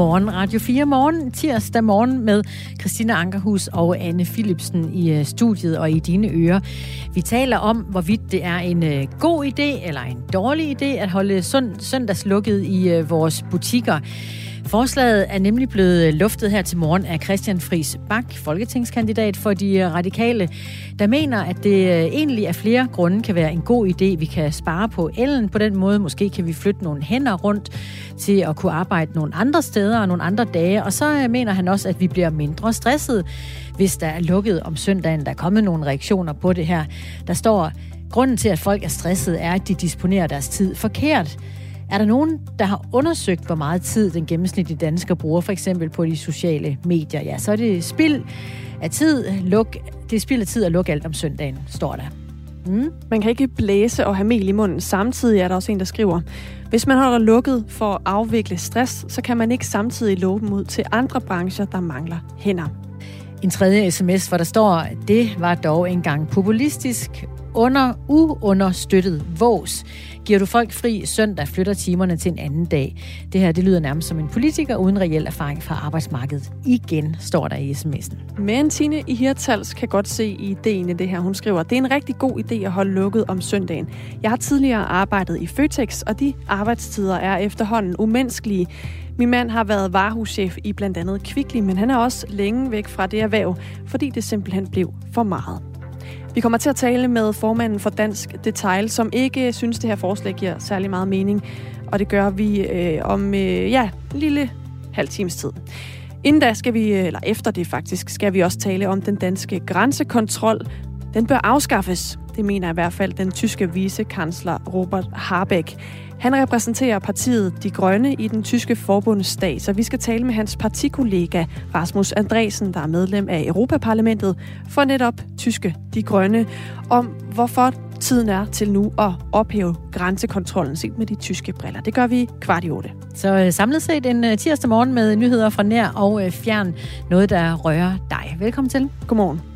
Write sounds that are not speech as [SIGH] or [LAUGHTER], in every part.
Godmorgen, Radio 4 morgen, tirsdag morgen med Christina Ankerhus og Anne Philipsen i øh, studiet og i dine ører. Vi taler om, hvorvidt det er en øh, god idé eller en dårlig idé at holde søndagslukket i øh, vores butikker. Forslaget er nemlig blevet øh, luftet her til morgen af Christian Friis Bak, folketingskandidat for de øh, radikale, der mener, at det øh, egentlig af flere grunde kan være en god idé. Vi kan spare på ellen på den måde. Måske kan vi flytte nogle hænder rundt til at kunne arbejde nogle andre steder og nogle andre dage. Og så mener han også, at vi bliver mindre stresset, hvis der er lukket om søndagen. Der er kommet nogle reaktioner på det her. Der står, grunden til, at folk er stressede, er, at de disponerer deres tid forkert. Er der nogen, der har undersøgt, hvor meget tid den gennemsnitlige dansker bruger, for eksempel på de sociale medier? Ja, så er det spild af tid. Luk, det er spild af tid at lukke alt om søndagen, står der. Mm. Man kan ikke blæse og have mel i munden. Samtidig er der også en, der skriver, hvis man holder lukket for at afvikle stress, så kan man ikke samtidig love dem ud til andre brancher, der mangler hænder. En tredje sms, hvor der står, det var dog engang populistisk under uunderstøttet vås. Giver du folk fri søndag, flytter timerne til en anden dag. Det her det lyder nærmest som en politiker uden reel erfaring fra arbejdsmarkedet. Igen står der i sms'en. Men Tine i Hirtals kan godt se ideen i det her. Hun skriver, det er en rigtig god idé at holde lukket om søndagen. Jeg har tidligere arbejdet i Føtex, og de arbejdstider er efterhånden umenneskelige. Min mand har været varehuschef i blandt andet Kvickly, men han er også længe væk fra det erhverv, fordi det simpelthen blev for meget. Vi kommer til at tale med formanden for Dansk Detail, som ikke synes, det her forslag giver særlig meget mening. Og det gør vi øh, om øh, ja, en lille halv times tid. Inden da skal vi, øh, eller efter det faktisk, skal vi også tale om den danske grænsekontrol. Den bør afskaffes. Det mener i hvert fald den tyske vicekansler Robert Habeck. Han repræsenterer partiet De Grønne i den tyske forbundsstat, så vi skal tale med hans partikollega Rasmus Andresen, der er medlem af Europaparlamentet for netop tyske De Grønne, om hvorfor tiden er til nu at ophæve grænsekontrollen set med de tyske briller. Det gør vi kvart i otte. Så øh, samlet set en øh, tirsdag morgen med nyheder fra nær og øh, fjern. Noget, der rører dig. Velkommen til. Godmorgen.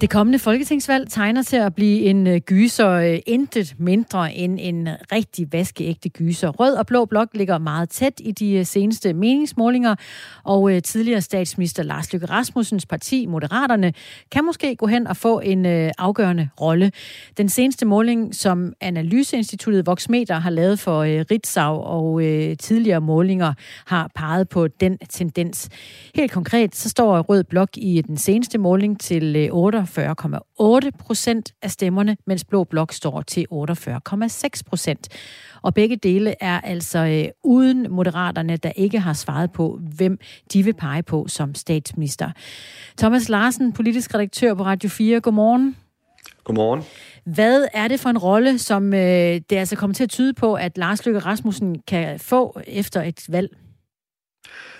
Det kommende folketingsvalg tegner til at blive en øh, gyser øh, intet mindre end en rigtig vaskeægte gyser. Rød og blå blok ligger meget tæt i de øh, seneste meningsmålinger, og tidligere statsminister Lars Løkke Rasmussens parti, Moderaterne, kan måske gå hen og få en afgørende rolle. Den seneste måling, som Analyseinstituttet Voxmeter har lavet for Ritzau og tidligere målinger, har peget på den tendens. Helt konkret, så står Rød Blok i den seneste måling til 8 48,8 procent af stemmerne, mens Blå Blok står til 48,6 procent. Og begge dele er altså øh, uden moderaterne, der ikke har svaret på, hvem de vil pege på som statsminister. Thomas Larsen, politisk redaktør på Radio 4. Godmorgen. Godmorgen. Hvad er det for en rolle, som øh, det altså kommer til at tyde på, at Lars Løkke Rasmussen kan få efter et valg?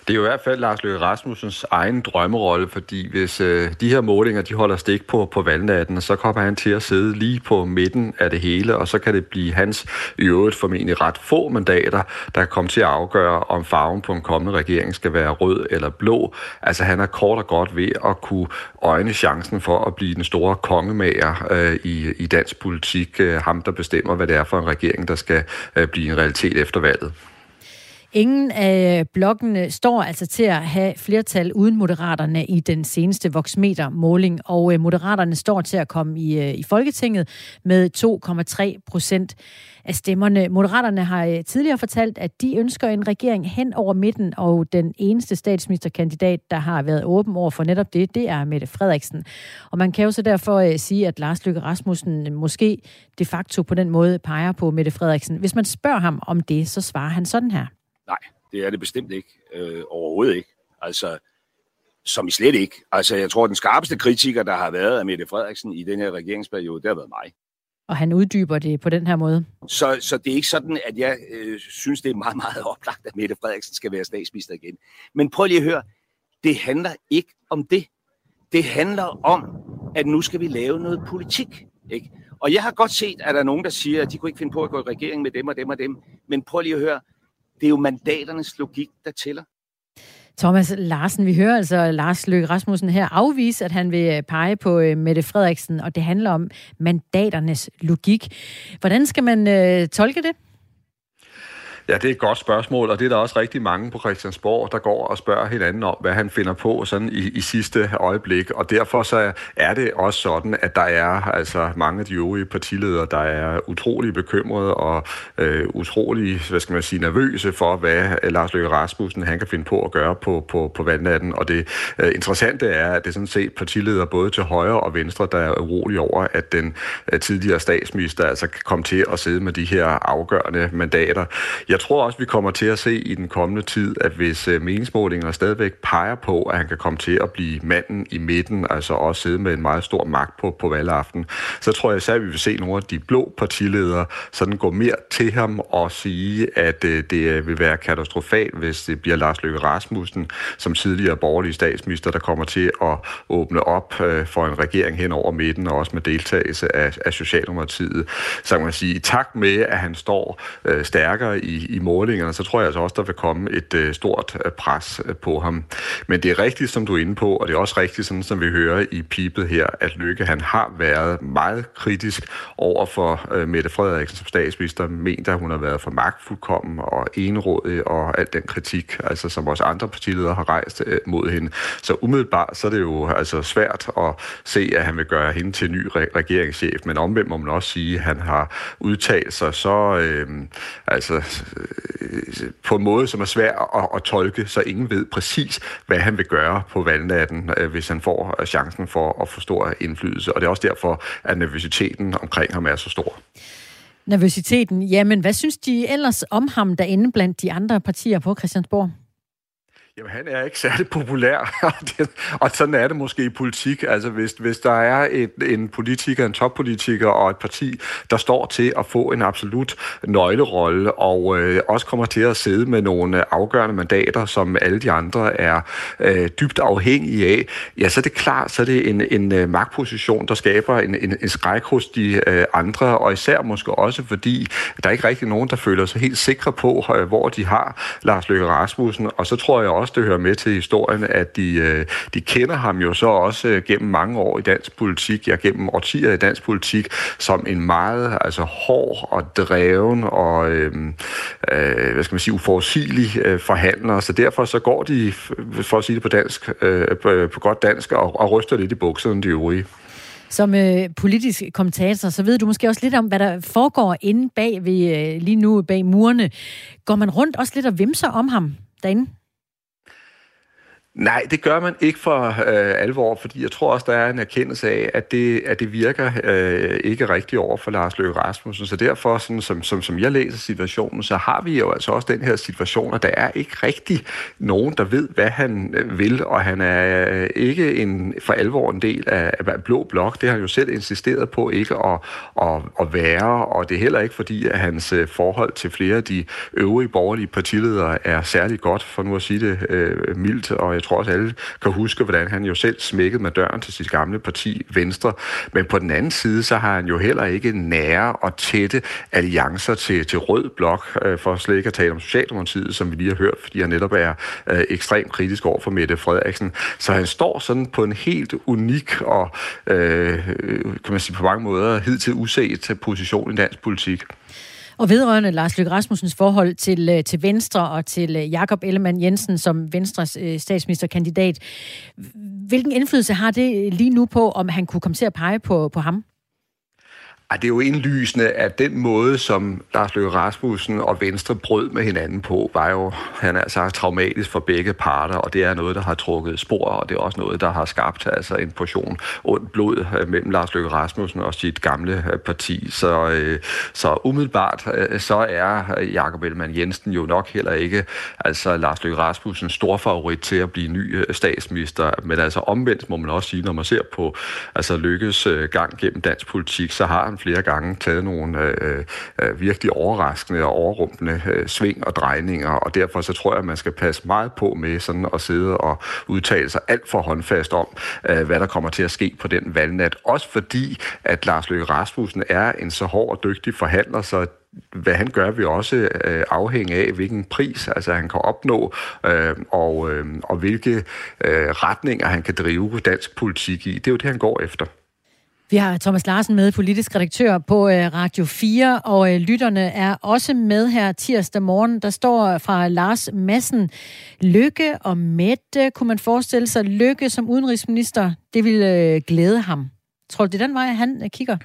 Det er jo i hvert fald Lars Løkke Rasmussens egen drømmerolle, fordi hvis øh, de her målinger de holder stik på, på valgnatten, så kommer han til at sidde lige på midten af det hele, og så kan det blive hans i øvrigt formentlig ret få mandater, der kommer til at afgøre, om farven på en kommende regering skal være rød eller blå. Altså han er kort og godt ved at kunne øjne chancen for at blive den store kongemager øh, i, i dansk politik. Øh, ham, der bestemmer, hvad det er for en regering, der skal øh, blive en realitet efter valget. Ingen af blokkene står altså til at have flertal uden moderaterne i den seneste Voxmeter-måling, og øh, moderaterne står til at komme i, øh, i Folketinget med 2,3 procent af stemmerne. Moderaterne har øh, tidligere fortalt, at de ønsker en regering hen over midten, og den eneste statsministerkandidat, der har været åben over for netop det, det er Mette Frederiksen. Og man kan jo så derfor sige, at Lars Løkke Rasmussen måske de facto på den måde peger på Mette Frederiksen. Hvis man spørger ham om det, så svarer han sådan her. Nej, det er det bestemt ikke. Øh, overhovedet ikke. Altså, som i slet ikke. Altså, jeg tror, den skarpeste kritiker, der har været af Mette Frederiksen i den her regeringsperiode, det har været mig. Og han uddyber det på den her måde. Så, så det er ikke sådan, at jeg øh, synes, det er meget, meget oplagt, at Mette Frederiksen skal være statsminister igen. Men prøv lige at høre, det handler ikke om det. Det handler om, at nu skal vi lave noget politik. Ikke? Og jeg har godt set, at der er nogen, der siger, at de kunne ikke finde på at gå i regering med dem og dem og dem. Men prøv lige at høre, det er jo mandaternes logik, der tæller. Thomas Larsen, vi hører altså Lars Løkke Rasmussen her afvise, at han vil øh, pege på øh, Mette Frederiksen, og det handler om mandaternes logik. Hvordan skal man øh, tolke det? Ja, det er et godt spørgsmål, og det er der også rigtig mange på Christiansborg, der går og spørger hinanden om, hvad han finder på sådan i, i sidste øjeblik. Og derfor så er det også sådan, at der er altså mange af de øvrige partiledere, der er utrolig bekymrede og øh, utrolig, hvad skal man sige, nervøse for, hvad øh, Lars Løkke Rasmussen han kan finde på at gøre på, på, på vandnatten. Og det øh, interessante er, at det er sådan set partiledere både til højre og venstre, der er urolige over, at den øh, tidligere statsminister altså kan komme til at sidde med de her afgørende mandater. Jeg tror også, vi kommer til at se i den kommende tid, at hvis øh, meningsmålinger stadigvæk peger på, at han kan komme til at blive manden i midten, altså også sidde med en meget stor magt på, på valgaften, så tror jeg især, at vi vil se nogle af de blå partiledere sådan gå mere til ham og sige, at øh, det øh, vil være katastrofalt, hvis det bliver Lars Løkke Rasmussen, som tidligere borgerlig statsminister, der kommer til at åbne op øh, for en regering hen over midten, og også med deltagelse af, af Socialdemokratiet. Så kan man sige, i takt med, at han står øh, stærkere i, i målingerne, så tror jeg altså også, der vil komme et øh, stort øh, pres øh, på ham. Men det er rigtigt, som du er inde på, og det er også rigtigt, sådan som vi hører i pipet her, at Lykke han har været meget kritisk over for øh, Mette Frederiksen som statsminister, ment, at hun har været for magtfuldkommen og enrådig og alt den kritik, altså som også andre partiledere har rejst øh, mod hende. Så umiddelbart så er det jo altså svært at se, at han vil gøre hende til ny re- regeringschef, men omvendt må man også sige, at han har udtalt sig så øh, altså, Øh, på en måde, som er svær at, at tolke, så ingen ved præcis, hvad han vil gøre på valgnatten, øh, hvis han får øh, chancen for at få stor indflydelse. Og det er også derfor, at nervøsiteten omkring ham er så stor. Nervøsiteten, jamen hvad synes de ellers om ham derinde blandt de andre partier på Christiansborg? Jamen, han er ikke særlig populær, [LAUGHS] og sådan er det måske i politik. Altså, hvis, hvis der er et, en politiker, en toppolitiker og et parti, der står til at få en absolut nøglerolle, og øh, også kommer til at sidde med nogle afgørende mandater, som alle de andre er øh, dybt afhængige af, ja, så er det klart, så er det en, en uh, magtposition, der skaber en, en, en skræk hos de øh, andre, og især måske også, fordi der er ikke rigtig nogen, der føler sig helt sikre på, øh, hvor de har Lars Løkke Rasmussen, og så tror jeg også, også, det hører med til historien, at de, øh, de kender ham jo så også øh, gennem mange år i dansk politik, ja gennem årtier i dansk politik, som en meget altså, hård og dreven og øh, øh, hvad skal man sige, uforudsigelig øh, forhandler. Så derfor så går de, for at sige det på dansk, øh, på, øh, på godt dansk, og, og ryster lidt i bukserne de øvrige. Som øh, politisk kommentator, så ved du måske også lidt om, hvad der foregår inde bag ved, øh, lige nu bag murene. Går man rundt også lidt og vimser om ham derinde? Nej, det gør man ikke for øh, alvor, fordi jeg tror også, der er en erkendelse af, at det, at det virker øh, ikke rigtigt over for Lars Løkke Rasmussen. Så derfor, sådan, som, som, som jeg læser situationen, så har vi jo altså også den her situation, at der er ikke rigtig nogen, der ved, hvad han øh, vil, og han er øh, ikke en, for alvor en del af, af Blå Blok. Det har han jo selv insisteret på ikke at, at, at være, og det er heller ikke fordi, at hans øh, forhold til flere af de øvrige borgerlige partiledere er særlig godt, for nu at sige det øh, mildt, og jeg tror også, alle kan huske, hvordan han jo selv smækkede med døren til sit gamle parti, Venstre. Men på den anden side, så har han jo heller ikke nære og tætte alliancer til, til rød blok, øh, for slet ikke at tale om Socialdemokratiet, som vi lige har hørt, fordi han netop er øh, ekstremt kritisk over for Mette Frederiksen. Så han står sådan på en helt unik og, øh, øh kan man sige på mange måder, hidtil uset position i dansk politik. Og vedrørende Lars Løkke Rasmussens forhold til, øh, til Venstre og til øh, Jakob Ellemann Jensen som Venstres øh, statsministerkandidat. Hvilken indflydelse har det lige nu på, om han kunne komme til at pege på, på ham? Ej, det er jo indlysende, at den måde, som Lars Løkke Rasmussen og Venstre brød med hinanden på, var jo, han er sagt, traumatisk for begge parter, og det er noget, der har trukket spor, og det er også noget, der har skabt altså en portion ondt blod øh, mellem Lars Løkke Rasmussen og sit gamle øh, parti. Så, øh, så umiddelbart, øh, så er Jakob Ellemann Jensen jo nok heller ikke altså Lars Løkke Rasmussens stor favorit til at blive ny statsminister, men altså omvendt må man også sige, når man ser på altså Lykkes gang gennem dansk politik, så har han flere gange taget nogle øh, øh, virkelig overraskende og overrumpende øh, sving og drejninger, og derfor så tror jeg, at man skal passe meget på med sådan at sidde og udtale sig alt for håndfast om, øh, hvad der kommer til at ske på den valgnat. Også fordi, at Lars Løkke Rasmussen er en så hård og dygtig forhandler, så hvad han gør, vil også øh, afhænge af, hvilken pris altså, han kan opnå, øh, og, øh, og hvilke øh, retninger han kan drive dansk politik i. Det er jo det, han går efter. Vi har Thomas Larsen med, politisk redaktør på øh, Radio 4, og øh, lytterne er også med her tirsdag morgen. Der står fra Lars Massen, Lykke og Mette, kunne man forestille sig, Lykke som udenrigsminister, det ville øh, glæde ham. Tror du, det er den vej, han øh, kigger?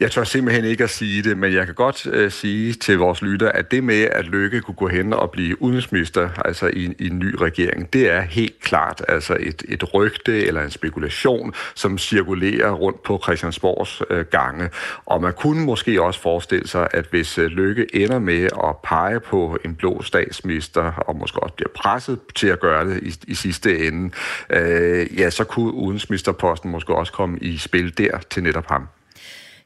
Jeg tør simpelthen ikke at sige det, men jeg kan godt øh, sige til vores lytter, at det med, at Lykke kunne gå hen og blive udenrigsminister altså i, i en ny regering, det er helt klart altså et, et rygte eller en spekulation, som cirkulerer rundt på Christiansborgs øh, gange. Og man kunne måske også forestille sig, at hvis uh, Lykke ender med at pege på en blå statsminister, og måske også bliver presset til at gøre det i, i sidste ende, øh, ja, så kunne udenrigsministerposten måske også komme i spil der til netop ham.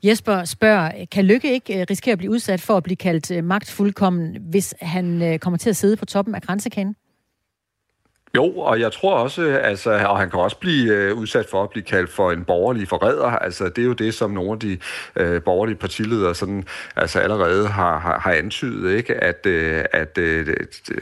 Jesper spørger, kan Lykke ikke øh, risikere at blive udsat for at blive kaldt øh, magtfuldkommen, hvis han øh, kommer til at sidde på toppen af grænsekagen? Jo, og jeg tror også, altså, og han kan også blive øh, udsat for at blive kaldt for en borgerlig forræder. Altså, det er jo det, som nogle af de øh, borgerlige partiledere sådan, altså, allerede har, har, har antydet, ikke? At, øh, at, øh,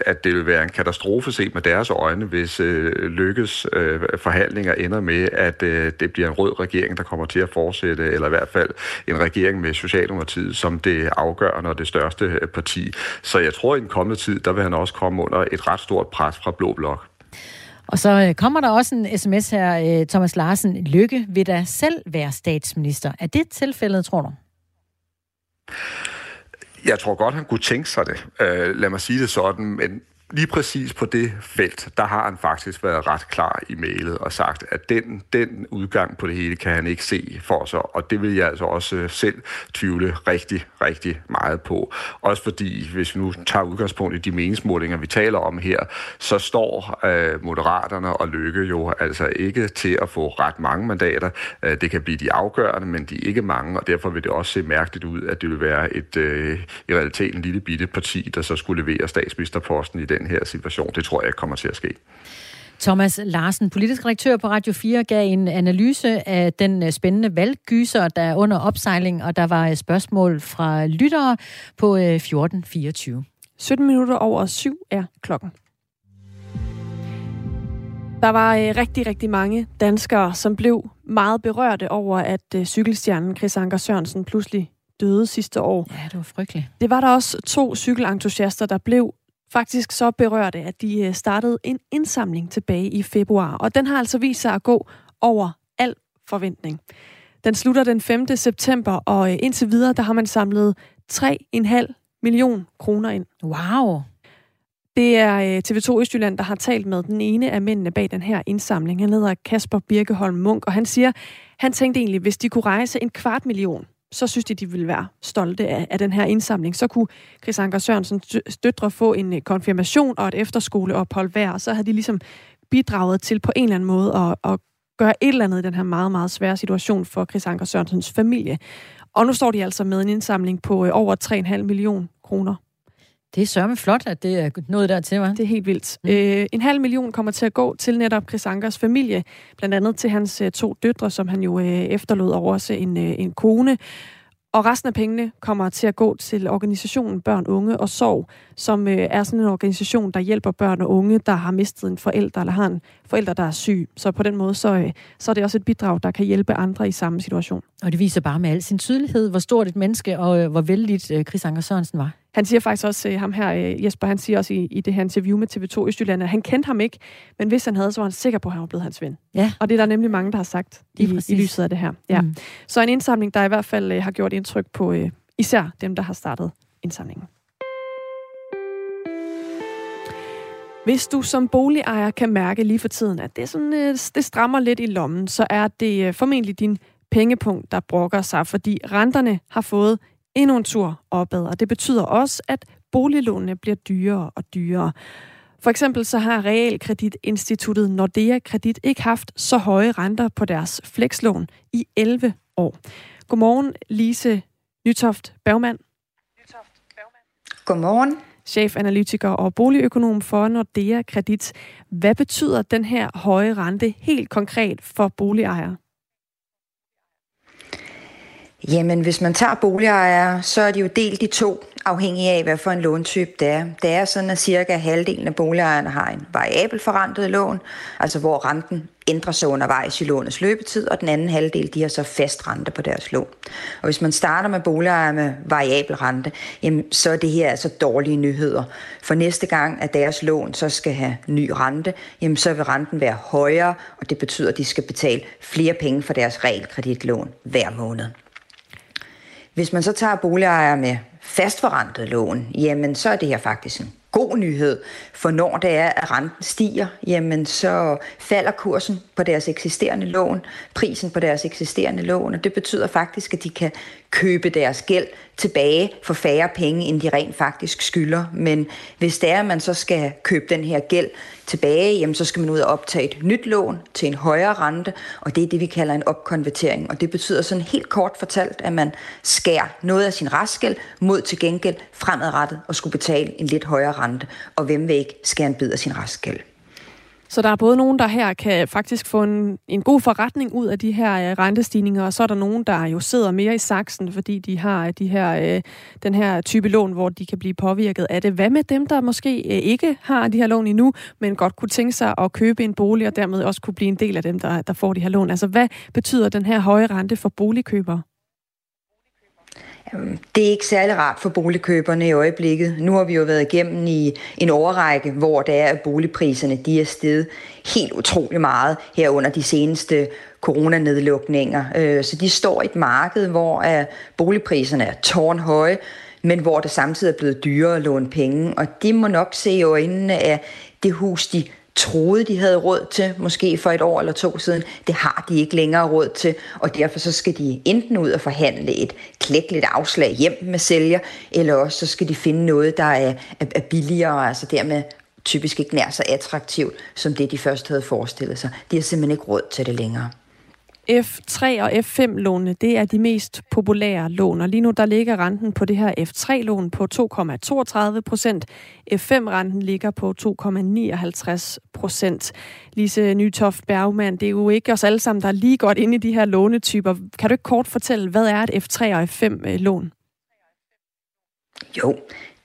at det vil være en katastrofe set med deres øjne, hvis øh, lykkes øh, forhandlinger ender med, at øh, det bliver en rød regering, der kommer til at fortsætte, eller i hvert fald en regering med Socialdemokratiet som det afgørende og det største øh, parti. Så jeg tror, at i den kommende tid, der vil han også komme under et ret stort pres fra Blå Blok. Og så øh, kommer der også en sms her, øh, Thomas Larsen. Lykke vil da selv være statsminister. Er det tilfældet, tror du? Jeg tror godt, han kunne tænke sig det. Uh, lad mig sige det sådan, men lige præcis på det felt, der har han faktisk været ret klar i mailet og sagt, at den, den udgang på det hele kan han ikke se for sig, og det vil jeg altså også selv tvivle rigtig, rigtig meget på. Også fordi, hvis vi nu tager udgangspunkt i de meningsmålinger, vi taler om her, så står øh, Moderaterne og Lykke jo altså ikke til at få ret mange mandater. Øh, det kan blive de afgørende, men de er ikke mange, og derfor vil det også se mærkeligt ud, at det vil være et øh, i realiteten lille bitte parti, der så skulle levere statsministerposten i den den her situation. Det tror jeg ikke kommer til at ske. Thomas Larsen, politisk redaktør på Radio 4, gav en analyse af den øh, spændende valggyser, der er under opsejling, og der var spørgsmål fra lyttere på 1424. Øh, 17 minutter over syv er klokken. Der var øh, rigtig, rigtig mange danskere, som blev meget berørte over, at cykelstjernen Chris Anker Sørensen pludselig døde sidste år. Ja, det var frygteligt. Det var der også to cykelentusiaster, der blev faktisk så berørte, at de øh, startede en indsamling tilbage i februar. Og den har altså vist sig at gå over al forventning. Den slutter den 5. september, og øh, indtil videre, der har man samlet 3,5 million kroner ind. Wow! Det er øh, TV2 Østjylland, der har talt med den ene af mændene bag den her indsamling. Han hedder Kasper Birkeholm Munk, og han siger, han tænkte egentlig, hvis de kunne rejse en kvart million, så synes de, de ville være stolte af, af den her indsamling. Så kunne Chris Anker Sørensen døtre få en øh, konfirmation og et efterskoleophold hver, og så havde de ligesom bidraget til på en eller anden måde at, at gøre et eller andet i den her meget, meget svære situation for Chris Anker Sørensens familie. Og nu står de altså med en indsamling på øh, over 3,5 millioner kroner. Det er sørme flot, at det er noget der til, hva'? Det er helt vildt. Mm. Øh, en halv million kommer til at gå til netop Chris Ankers familie, blandt andet til hans øh, to døtre, som han jo øh, efterlod over også en, øh, en kone. Og resten af pengene kommer til at gå til organisationen Børn, Unge og Sorg, som øh, er sådan en organisation, der hjælper børn og unge, der har mistet en forælder eller har en forælder, der er syg. Så på den måde, så, øh, så er det også et bidrag, der kan hjælpe andre i samme situation. Og det viser bare med al sin tydelighed, hvor stort et menneske og øh, hvor vældigt øh, Chris Anker Sørensen var. Han siger faktisk også, øh, ham her, øh, Jesper, han siger også i, i det her interview med TV2 Østjylland, at han kendte ham ikke, men hvis han havde, så var han sikker på, at han var blevet hans ven. Ja. Og det er der nemlig mange, der har sagt i, i lyset af det her. Ja. Mm. Så en indsamling, der i hvert fald øh, har gjort indtryk på øh, især dem, der har startet indsamlingen. Hvis du som boligejer kan mærke lige for tiden, at det, sådan, øh, det strammer lidt i lommen, så er det øh, formentlig din pengepunkt, der brokker sig, fordi renterne har fået endnu en tur opad, og det betyder også, at boliglånene bliver dyrere og dyrere. For eksempel så har Realkreditinstituttet Nordea Kredit ikke haft så høje renter på deres flekslån i 11 år. Godmorgen, Lise Nytoft Bergmann. Godmorgen. Chefanalytiker og boligøkonom for Nordea Kredit. Hvad betyder den her høje rente helt konkret for boligejere? Jamen, hvis man tager boligejere, så er de jo delt i to afhængig af, hvad for en låntype det er. Det er sådan, at cirka halvdelen af boligejerne har en variabel forrentet lån, altså hvor renten ændrer sig undervejs i lånets løbetid, og den anden halvdel, de har så fast rente på deres lån. Og hvis man starter med boligejere med variabel rente, jamen, så er det her altså dårlige nyheder. For næste gang, at deres lån så skal have ny rente, jamen, så vil renten være højere, og det betyder, at de skal betale flere penge for deres realkreditlån hver måned. Hvis man så tager boligejere med fastforrentet lån, jamen så er det her faktisk en god nyhed, for når det er, at renten stiger, jamen så falder kursen på deres eksisterende lån, prisen på deres eksisterende lån, og det betyder faktisk, at de kan købe deres gæld tilbage for færre penge, end de rent faktisk skylder. Men hvis det er, at man så skal købe den her gæld tilbage, jamen så skal man ud og optage et nyt lån til en højere rente, og det er det, vi kalder en opkonvertering. Og det betyder sådan helt kort fortalt, at man skærer noget af sin restgæld mod til gengæld fremadrettet og skulle betale en lidt højere rente. Og hvem vil ikke skære en bid af sin restgæld? Så der er både nogen, der her kan faktisk få en, en god forretning ud af de her øh, rentestigninger, og så er der nogen, der jo sidder mere i saksen, fordi de har øh, de her, øh, den her type lån, hvor de kan blive påvirket af det. Hvad med dem, der måske øh, ikke har de her lån endnu, men godt kunne tænke sig at købe en bolig, og dermed også kunne blive en del af dem, der, der får de her lån? Altså, hvad betyder den her høje rente for boligkøbere? Øhm, det er ikke særlig rart for boligkøberne i øjeblikket. Nu har vi jo været igennem i en overrække, hvor det er, at boligpriserne de er steget helt utrolig meget her under de seneste coronanedlukninger. Øh, så de står i et marked, hvor øh, boligpriserne er tårnhøje, men hvor det samtidig er blevet dyrere at låne penge. Og de må nok se i øjnene af det hus, de troede, de havde råd til, måske for et år eller to siden. Det har de ikke længere råd til, og derfor så skal de enten ud og forhandle et klækkeligt afslag hjem med sælger, eller også så skal de finde noget, der er, er billigere, altså dermed typisk ikke nær så attraktivt, som det de først havde forestillet sig. De har simpelthen ikke råd til det længere. F3 og F5-lånene, det er de mest populære lån, og lige nu der ligger renten på det her F3-lån på 2,32 procent. F5-renten ligger på 2,59 procent. Lise Nytoft Bergman, det er jo ikke os alle sammen, der er lige godt inde i de her lånetyper. Kan du ikke kort fortælle, hvad er et F3 og F5-lån? Jo,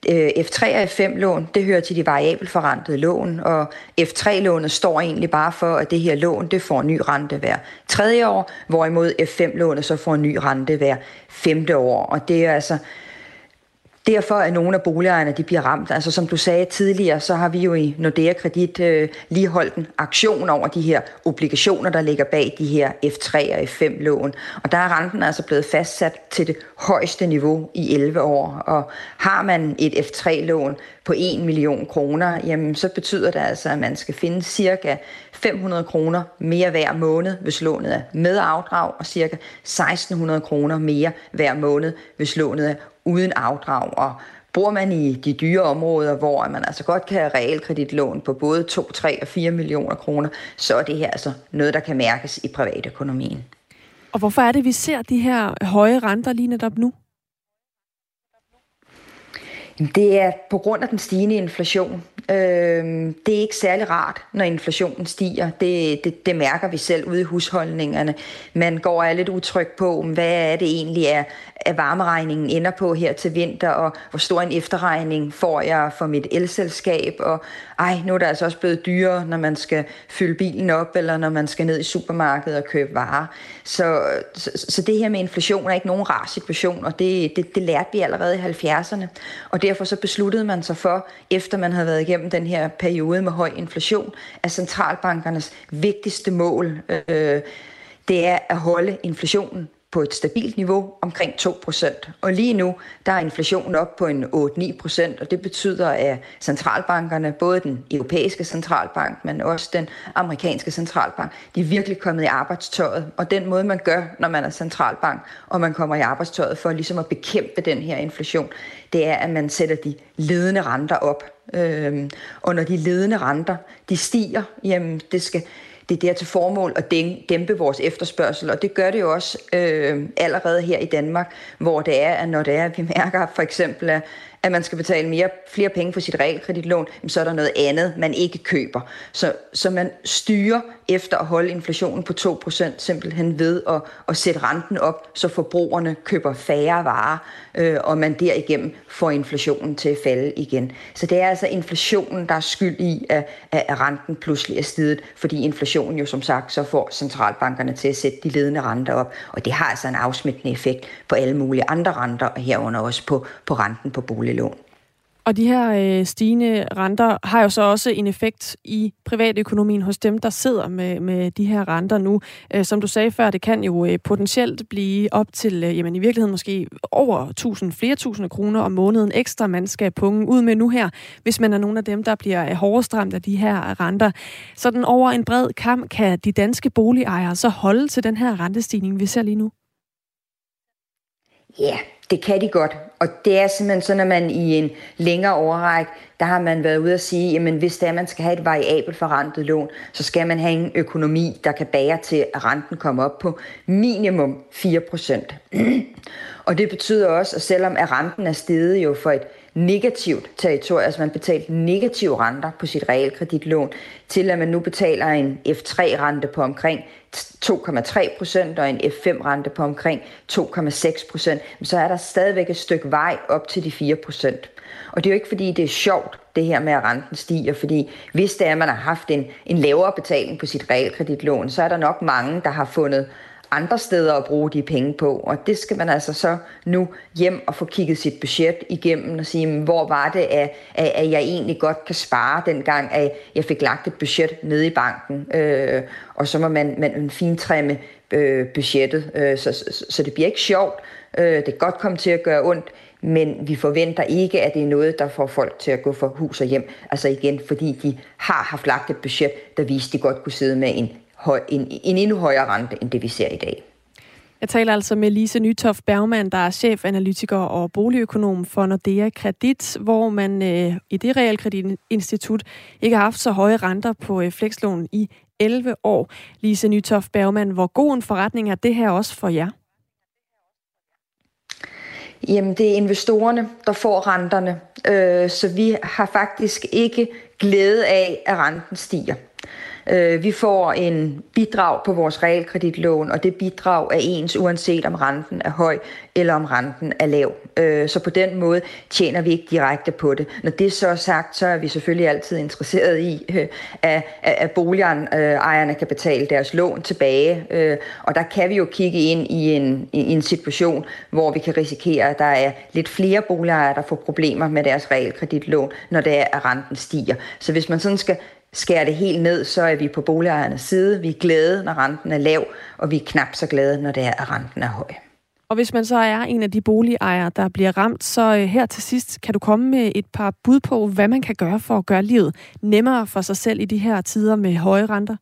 Øh, F3 og F5-lån, det hører til de variabelt forrentede lån, og F3-lånet står egentlig bare for, at det her lån, det får en ny rente hver tredje år, hvorimod F5-lånet så får en ny rente hver femte år. Og det er altså Derfor er nogle af boligejerne de bliver ramt. Altså som du sagde tidligere, så har vi jo i Nordea Kredit øh, lige holdt en aktion over de her obligationer, der ligger bag de her F3 og F5-lån. Og der er renten altså blevet fastsat til det højeste niveau i 11 år. Og har man et F3-lån på 1 million kroner, jamen så betyder det altså, at man skal finde cirka 500 kroner mere hver måned, hvis lånet er med afdrag, og cirka 1600 kroner mere hver måned, hvis lånet er uden afdrag. Og bor man i de dyre områder, hvor man altså godt kan have realkreditlån på både 2, 3 og 4 millioner kroner, så er det her altså noget, der kan mærkes i privatøkonomien. Og hvorfor er det, vi ser de her høje renter lige netop nu? Det er på grund af den stigende inflation. Øh, det er ikke særlig rart, når inflationen stiger. Det, det, det mærker vi selv ude i husholdningerne. Man går og er lidt utryg på, hvad er det egentlig, er, at varmeregningen ender på her til vinter, og hvor stor en efterregning får jeg for mit elselskab, og ej, nu er det altså også blevet dyrere, når man skal fylde bilen op, eller når man skal ned i supermarkedet og købe varer. Så, så, så det her med inflation er ikke nogen rar situation, og det, det, det lærte vi allerede i 70'erne. Og derfor så besluttede man sig for, efter man havde været igennem den her periode med høj inflation, at centralbankernes vigtigste mål, øh, det er at holde inflationen på et stabilt niveau omkring 2%. Og lige nu, der er inflationen op på en 8-9%, og det betyder, at centralbankerne, både den europæiske centralbank, men også den amerikanske centralbank, de er virkelig kommet i arbejdstøjet. Og den måde, man gør, når man er centralbank, og man kommer i arbejdstøjet for ligesom at bekæmpe den her inflation, det er, at man sætter de ledende renter op. Øh, og når de ledende renter, de stiger, jamen det skal det er der til formål at dæmpe vores efterspørgsel, og det gør det jo også øh, allerede her i Danmark, hvor det er, at når det er, at vi mærker for eksempel, at at man skal betale mere, flere penge for sit realkreditlån, så er der noget andet, man ikke køber. Så, så man styrer efter at holde inflationen på 2% simpelthen ved at, at sætte renten op, så forbrugerne køber færre varer, øh, og man derigennem får inflationen til at falde igen. Så det er altså inflationen, der er skyld i, at, at renten pludselig er steget, fordi inflationen jo som sagt så får centralbankerne til at sætte de ledende renter op, og det har altså en afsmittende effekt på alle mulige andre renter, og herunder også på, på renten på bolig boliglån. Og de her øh, stigende renter har jo så også en effekt i privatøkonomien hos dem, der sidder med, med de her renter nu. Øh, som du sagde før, det kan jo øh, potentielt blive op til, øh, jamen i virkeligheden måske over 1000, flere tusinde kroner om måneden ekstra, man skal punge ud med nu her, hvis man er nogle af dem, der bliver øh, hårdest ramt af de her renter. Sådan over en bred kamp kan de danske boligejere så holde til den her rentestigning, vi ser lige nu? Ja, det kan de godt. Og det er simpelthen sådan, at man i en længere overræk, der har man været ude at sige, jamen hvis det er, at man skal have et variabelt forrentet lån, så skal man have en økonomi, der kan bære til, at renten kommer op på minimum 4%. [CLEARS THROAT] og det betyder også, at selvom at renten er steget jo for et negativt territorium, altså man betalte negative renter på sit realkreditlån, til at man nu betaler en F3-rente på omkring 2,3 procent og en F5-rente på omkring 2,6 procent, så er der stadigvæk et stykke vej op til de 4 procent. Og det er jo ikke fordi, det er sjovt, det her med, at renten stiger, fordi hvis det er, at man har haft en, en lavere betaling på sit realkreditlån, så er der nok mange, der har fundet andre steder at bruge de penge på. Og det skal man altså så nu hjem og få kigget sit budget igennem og sige, hvor var det, at, at jeg egentlig godt kan spare dengang, at jeg fik lagt et budget ned i banken. Øh, og så må man, man fintræmme øh, budgettet, øh, så, så, så det bliver ikke sjovt. Øh, det kan godt komme til at gøre ondt, men vi forventer ikke, at det er noget, der får folk til at gå for hus og hjem. Altså igen, fordi de har haft lagt et budget, der viste, at de godt kunne sidde med en høj, en, en endnu højere rente, end det vi ser i dag. Jeg taler altså med Lise Nytoft Bergmann, der er chefanalytiker og boligøkonom for Nordea Kredit, hvor man øh, i det realkreditinstitut ikke har haft så høje renter på øh, flekslån i 11 år. Lise Nytoft Bergmann, hvor god en forretning er det her også for jer? Jamen, det er investorerne, der får renterne, øh, så vi har faktisk ikke glæde af, at renten stiger. Øh, vi får en bidrag på vores realkreditlån, og det bidrag er ens, uanset om renten er høj eller om renten er lav. Øh, så på den måde tjener vi ikke direkte på det. Når det så er sagt, så er vi selvfølgelig altid interesseret i, øh, at, at boligejerne kan betale deres lån tilbage. Og der kan vi jo kigge ind i en, i en situation, hvor vi kan risikere, at der er lidt flere boligejere, der får problemer med deres realkreditlån, når det er, at renten stiger. Så hvis man sådan skal skærer det helt ned, så er vi på boligejernes side. Vi er glade, når renten er lav, og vi er knap så glade, når det er, at renten er høj. Og hvis man så er en af de boligejere, der bliver ramt, så øh, her til sidst kan du komme med et par bud på, hvad man kan gøre for at gøre livet nemmere for sig selv i de her tider med høje renter?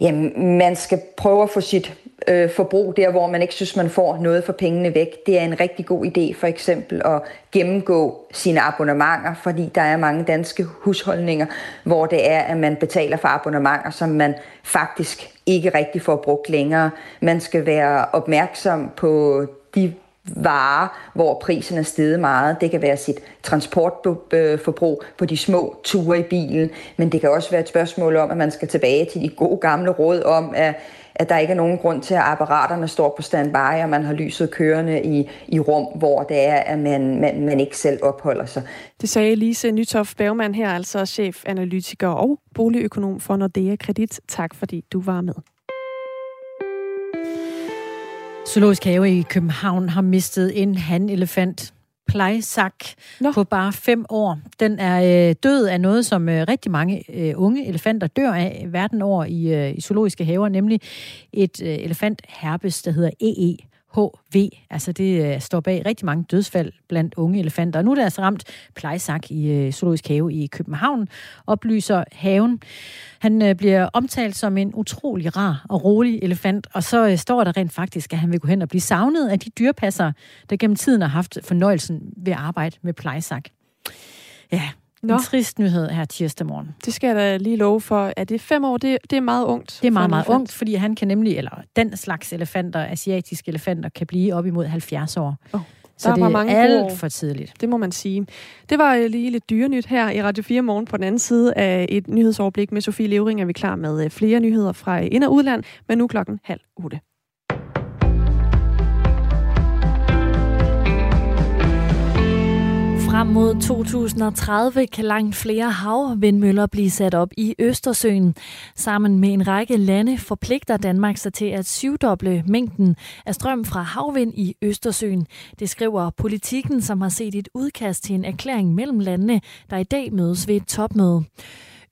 Jamen, man skal prøve at få sit øh, forbrug der, hvor man ikke synes, man får noget for pengene væk. Det er en rigtig god idé for eksempel at gennemgå sine abonnementer, fordi der er mange danske husholdninger, hvor det er, at man betaler for abonnementer, som man faktisk ikke rigtig får brugt længere. Man skal være opmærksom på de varer, hvor prisen er steget meget. Det kan være sit transportforbrug på de små ture i bilen, men det kan også være et spørgsmål om, at man skal tilbage til de gode gamle råd om, at at der ikke er nogen grund til, at apparaterne står på standby, og man har lyset kørende i, i rum, hvor det er, at man, man, man ikke selv opholder sig. Det sagde Lise Nytoft Bergmann her, altså chefanalytiker og boligøkonom for Nordea Kredit. Tak fordi du var med. Zoologisk Have i København har mistet en hanelefant plejsak Nå. på bare fem år. Den er øh, død af noget, som øh, rigtig mange øh, unge elefanter dør af verden over i, øh, i zoologiske haver, nemlig et øh, elefantherpes, der hedder EE. HV. Altså det øh, står bag rigtig mange dødsfald blandt unge elefanter. Og nu er det altså ramt plejesak i øh, Zoologisk Have i København, oplyser haven. Han øh, bliver omtalt som en utrolig rar og rolig elefant, og så øh, står der rent faktisk, at han vil gå hen og blive savnet af de dyrepassere, der gennem tiden har haft fornøjelsen ved at arbejde med plejesak. Ja, Nå. En trist nyhed her tirsdag morgen. Det skal jeg da lige love for. Er det fem år? Det, det er meget ungt. Det er meget, meget ungt, fordi han kan nemlig, eller den slags elefanter, asiatiske elefanter, kan blive op imod 70 år. Oh. Så Der det var er mange alt gode- for tidligt. Det må man sige. Det var øh, lige lidt dyrenyt her i Radio 4 morgen. På den anden side af et nyhedsoverblik med Sofie Levering er vi klar med øh, flere nyheder fra ind- og udland, men nu klokken halv otte. Frem mod 2030 kan langt flere havvindmøller blive sat op i Østersøen. Sammen med en række lande forpligter Danmark sig til at syvdoble mængden af strøm fra havvind i Østersøen. Det skriver politikken, som har set et udkast til en erklæring mellem landene, der i dag mødes ved et topmøde.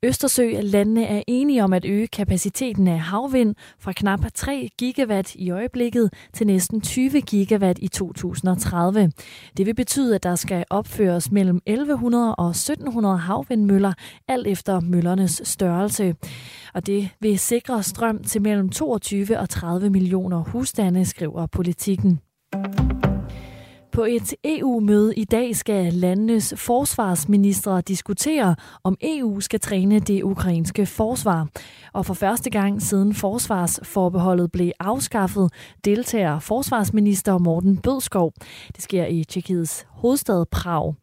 Østersø-landene er enige om at øge kapaciteten af havvind fra knap 3 gigawatt i øjeblikket til næsten 20 gigawatt i 2030. Det vil betyde, at der skal opføres mellem 1100 og 1700 havvindmøller, alt efter møllernes størrelse. Og det vil sikre strøm til mellem 22 og 30 millioner husstande, skriver politikken. På et EU-møde i dag skal landenes forsvarsministre diskutere, om EU skal træne det ukrainske forsvar. Og for første gang siden forsvarsforbeholdet blev afskaffet, deltager forsvarsminister Morten Bødskov. Det sker i Tjekkiets hovedstad Prag.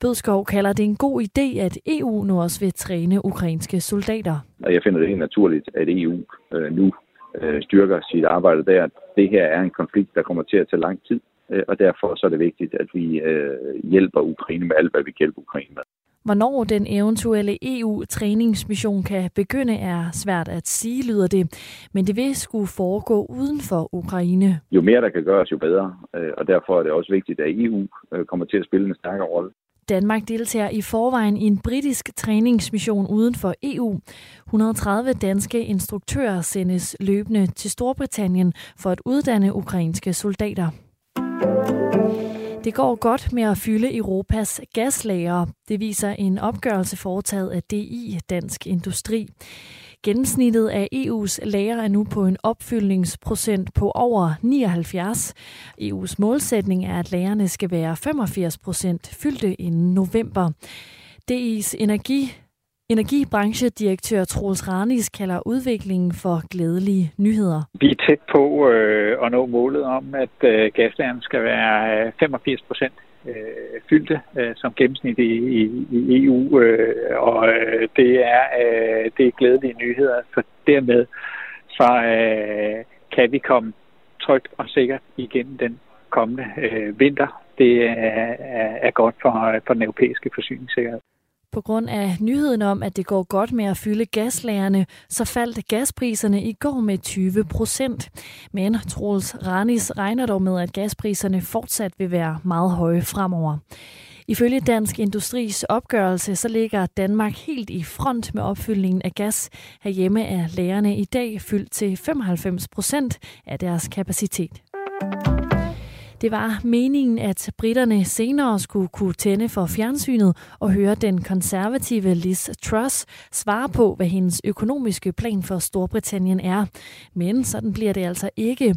Bødskov kalder det en god idé, at EU nu også vil træne ukrainske soldater. Og jeg finder det helt naturligt, at EU øh, nu øh, styrker sit arbejde der. Det her er en konflikt, der kommer til at tage lang tid, og derfor så er det vigtigt, at vi øh, hjælper Ukraine med alt, hvad vi kan hjælpe Ukraine med. Hvornår den eventuelle EU-træningsmission kan begynde er svært at sige, lyder det. Men det vil skulle foregå uden for Ukraine. Jo mere der kan gøres, jo bedre, øh, og derfor er det også vigtigt, at EU øh, kommer til at spille en stærkere rolle. Danmark deltager i forvejen i en britisk træningsmission uden for EU. 130 danske instruktører sendes løbende til Storbritannien for at uddanne ukrainske soldater. Det går godt med at fylde Europas gaslager. Det viser en opgørelse foretaget af DI, Dansk Industri. Gennemsnittet af EU's lager er nu på en opfyldningsprocent på over 79. EU's målsætning er, at lagerne skal være 85 procent fyldte inden november. DI's energi Energibranchedirektør Troels Ranis kalder udviklingen for glædelige nyheder. Vi er tæt på øh, at nå målet om, at øh, gaslagerne skal være øh, 85 procent øh, fyldte øh, som gennemsnit i, i, i EU, øh, og øh, det, er, øh, det er glædelige nyheder, for dermed så øh, kan vi komme trygt og sikkert igennem den kommende øh, vinter. Det er, er, er godt for, for den europæiske forsyningssikkerhed. På grund af nyheden om, at det går godt med at fylde gaslagerne, så faldt gaspriserne i går med 20 procent. Men Troels Ranis regner dog med, at gaspriserne fortsat vil være meget høje fremover. Ifølge Dansk Industris opgørelse, så ligger Danmark helt i front med opfyldningen af gas. Herhjemme er lagerne i dag fyldt til 95 procent af deres kapacitet. Det var meningen, at britterne senere skulle kunne tænde for fjernsynet og høre den konservative Liz Truss svare på, hvad hendes økonomiske plan for Storbritannien er. Men sådan bliver det altså ikke.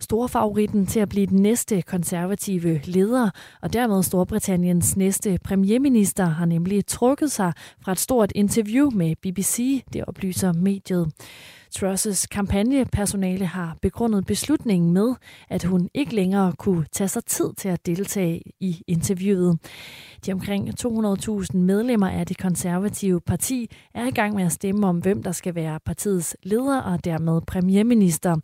Storfavoritten til at blive den næste konservative leder, og dermed Storbritanniens næste premierminister, har nemlig trukket sig fra et stort interview med BBC, det oplyser mediet. Trusses kampagnepersonale har begrundet beslutningen med, at hun ikke længere kunne tage sig tid til at deltage i interviewet. De omkring 200.000 medlemmer af det konservative parti er i gang med at stemme om, hvem der skal være partiets leder og dermed premierminister.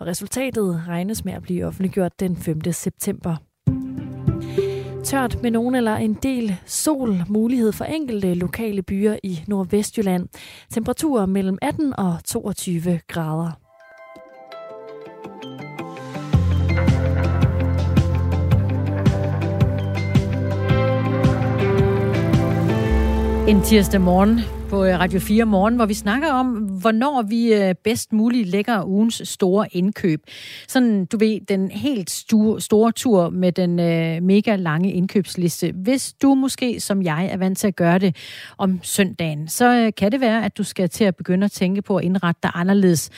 Og resultatet regnes med at blive offentliggjort den 5. september. Tørt med nogen eller en del sol, mulighed for enkelte lokale byer i Nordvestjylland. Temperaturer mellem 18 og 22 grader. En tirsdag morgen på øh, Radio 4 Morgen, hvor vi snakker om, hvornår vi øh, bedst muligt lægger ugens store indkøb. Sådan, du ved, den helt store, store tur med den øh, mega lange indkøbsliste. Hvis du måske, som jeg, er vant til at gøre det om søndagen, så øh, kan det være, at du skal til at begynde at tænke på at indrette dig anderledes.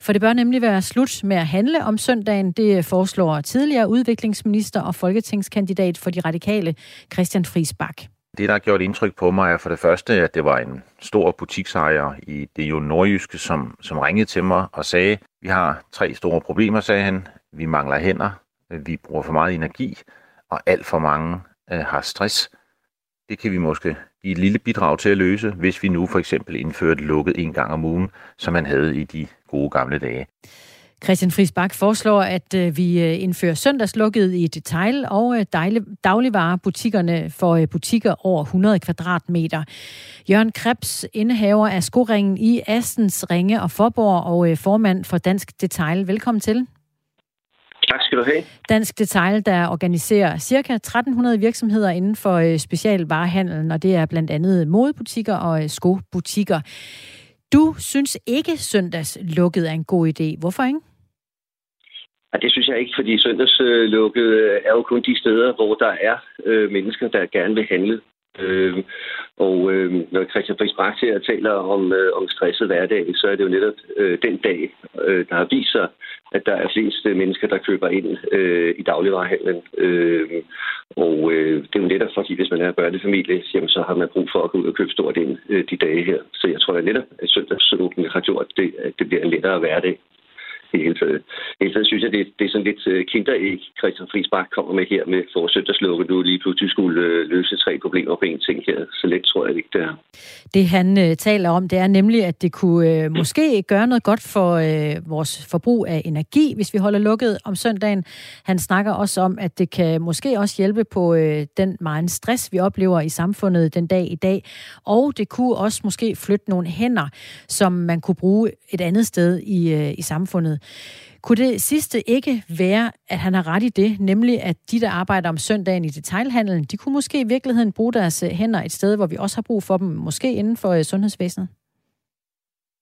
For det bør nemlig være slut med at handle om søndagen. Det foreslår tidligere udviklingsminister og folketingskandidat for de radikale, Christian Friisbak. Det, der har gjort indtryk på mig, er for det første, at det var en stor butiksejer i det jo nordjyske, som, som ringede til mig og sagde, vi har tre store problemer, sagde han. Vi mangler hænder, vi bruger for meget energi, og alt for mange øh, har stress. Det kan vi måske give et lille bidrag til at løse, hvis vi nu for eksempel indfører lukket en gang om ugen, som man havde i de gode gamle dage. Christian Friis Bak foreslår, at øh, vi øh, indfører søndagslukket i detail og øh, dagligvarerbutikkerne for butikker over 100 kvadratmeter. Jørgen Krebs, indehaver af skoringen i Astens, Ringe og Forborg og formand for Dansk Detail. Velkommen til. Tak skal du have. Dansk Detail, der organiserer ca. 1300 virksomheder inden for specialvarehandlen, og det er blandt andet modebutikker og skobutikker. Du synes ikke søndagslukket er en god idé. Hvorfor ikke? Ja, det synes jeg ikke, fordi søndagslukket er jo kun de steder, hvor der er øh, mennesker, der gerne vil handle. Øh, og øh, når Christian Friis Bak her taler om, øh, om stresset hverdag, så er det jo netop øh, den dag, øh, der har vist sig, at der er flest øh, mennesker, der køber ind øh, i dagligvarerhandlen. Øh, og øh, det er jo netop fordi, hvis man er børnefamilie, jamen, så har man brug for at gå ud og købe stort ind øh, de dage her. Så jeg tror at netop, at søndagsåbningen har gjort det, at det bliver en lettere hverdag i hele taget. Hele taget synes jeg, det, det er sådan lidt øh, kinder, kinderæg, Christian Friisbach kommer med her med for søndagslukket nu lige pludselig skulle øh, løse tre problemer på en ting her. Så let tror jeg ikke, det er. Det han øh, taler om, det er nemlig, at det kunne øh, måske gøre noget godt for øh, vores forbrug af energi, hvis vi holder lukket om søndagen. Han snakker også om, at det kan måske også hjælpe på øh, den meget stress, vi oplever i samfundet den dag i dag. Og det kunne også måske flytte nogle hænder, som man kunne bruge et andet sted i, øh, i samfundet. Kunne det sidste ikke være, at han har ret i det, nemlig at de, der arbejder om søndagen i detailhandelen, de kunne måske i virkeligheden bruge deres øh, hænder et sted, hvor vi også har brug for dem, måske inden for øh, sundhedsvæsenet?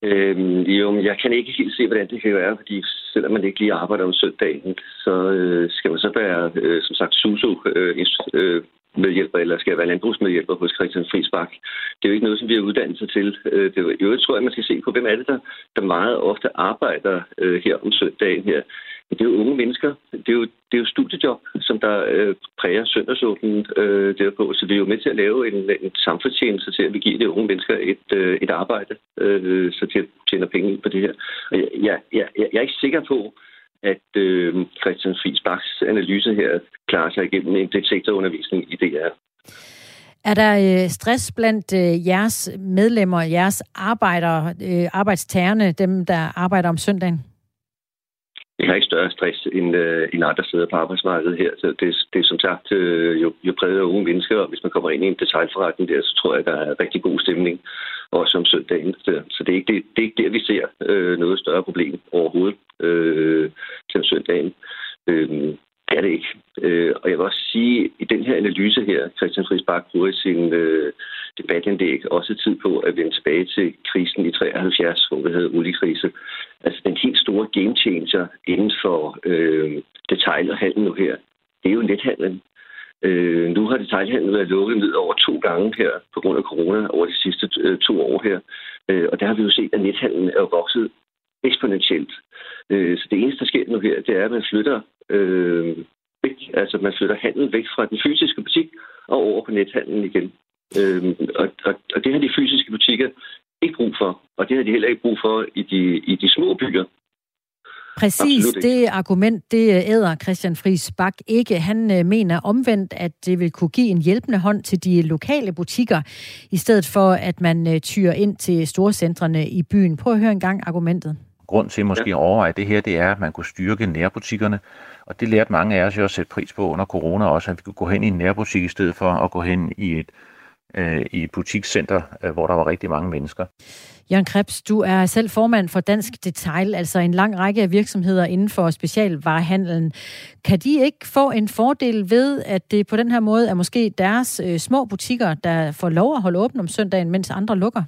Øhm, jo, jeg kan ikke helt se, hvordan det kan være, fordi selvom man ikke lige arbejder om søndagen, så øh, skal man så være, øh, som sagt, SUSU, øh, øh, medhjælper, eller skal jeg være landbrugsmedhjælper hos Christian Friisbak. Det er jo ikke noget, som vi har uddannet sig til. Øh, det er jo, jeg tror jeg, man skal se på, hvem er det, der, der meget ofte arbejder øh, her om søndagen her. Det er jo unge mennesker. Det er jo, det er jo studiejob, som der øh, præger søndagsåbenen øh, derpå. Så vi er jo med til at lave en, en samfundstjeneste til, at vi giver de unge mennesker et, øh, et arbejde, øh, så de tjener penge på det her. Og jeg, jeg, jeg, jeg er ikke sikker på, at øh, Christian Friis Bachs analyse her klarer sig igennem en detektorundervisning i DR. Er der øh, stress blandt øh, jeres medlemmer, jeres arbejdere, øh, arbejdstagerne, dem der arbejder om søndagen? Vi har ikke større stress end, øh, end andre steder på arbejdsmarkedet her. Så det, det er som sagt øh, jo, jo præget af unge mennesker, og hvis man kommer ind i en detaljforretning der, så tror jeg, der er rigtig god stemning, og som søndagen. Så, så det, er ikke, det, det er ikke der, vi ser øh, noget større problem overhovedet øh, til søndagen. Øh, det er det ikke. Øh, og jeg vil også sige, at i den her analyse her, Christian Friis Bak bruger i sin øh, debatindlæg også tid på at vende tilbage til krisen i 73, hvor vi havde oliekrise. Altså den helt store game changer inden for øh, detail og handel nu her, det er jo nethandlen. Øh, nu har detaljhandlen været lukket ned over to gange her på grund af corona over de sidste øh, to år her. Øh, og der har vi jo set, at nethandlen er vokset eksponentielt. Øh, så det eneste, der sker nu her, det er, at man flytter øh, væk, altså man flytter handlen væk fra den fysiske butik og over på nethandlen igen. Øh, og, og, og det har de fysiske butikker ikke brug for, og det har de heller ikke brug for i de, i de små byer. Præcis det argument, det æder Christian Friis Bak ikke. Han øh, mener omvendt, at det vil kunne give en hjælpende hånd til de lokale butikker, i stedet for at man øh, tyrer ind til storcentrene i byen. Prøv at høre en gang argumentet. Grund til måske at overveje det her, det er, at man kunne styrke nærbutikkerne. Og det lærte mange af os jo at sætte pris på under corona også, at vi kunne gå hen i en nærbutik i stedet for at gå hen i et øh, i et butikscenter, øh, hvor der var rigtig mange mennesker. Jørgen Krebs, du er selv formand for Dansk Detail, altså en lang række af virksomheder inden for specialvarehandlen. Kan de ikke få en fordel ved, at det på den her måde er måske deres øh, små butikker, der får lov at holde åben om søndagen, mens andre lukker?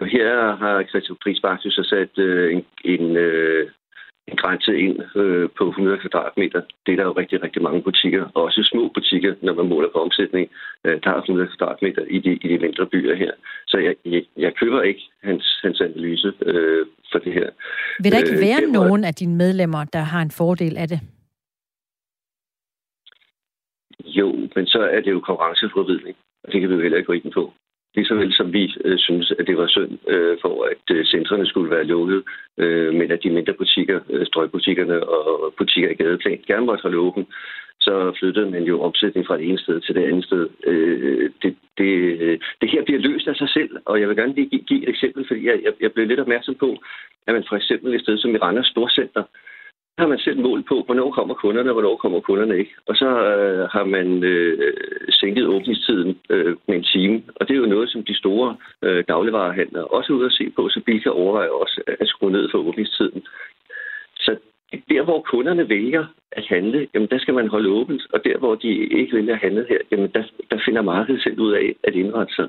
Her har Christian Friis faktisk så sat øh, en, en, øh, en grænse ind øh, på 100 kvadratmeter. Det er der jo rigtig, rigtig mange butikker, også små butikker, når man måler på omsætning. Øh, der er 100 kvadratmeter i de, i de mindre byer her. Så jeg, jeg, jeg køber ikke hans, hans analyse øh, for det her. Vil der ikke øh, være øh, nogen af dine medlemmer, der har en fordel af det? Jo, men så er det jo konkurrenceforvidning, og det kan vi jo heller ikke gå ind på. Lige så vel som vi øh, synes, at det var synd øh, for, at øh, centrene skulle være lukket, øh, men at de mindre butikker, øh, strøgbutikkerne og butikker i gadeplan gerne måtte holde åben, så flyttede man jo omsætning fra det ene sted til det andet sted. Øh, det, det, øh, det her bliver løst af sig selv, og jeg vil gerne lige give, give et eksempel, fordi jeg, jeg, jeg blev lidt opmærksom på, at man for eksempel et sted som i Randers Storcenter, har man selv mål på, hvornår kommer kunderne, og hvornår kommer kunderne ikke. Og så øh, har man øh, sænket åbningstiden øh, med en time. Og det er jo noget, som de store øh, dagligvarehandlere også er ude at se på, så vi kan overveje også at skrue ned for åbningstiden. Så der, hvor kunderne vælger at handle, jamen der skal man holde åbent. Og der, hvor de ikke vælger at handle her, jamen der, der finder markedet selv ud af at indrette sig.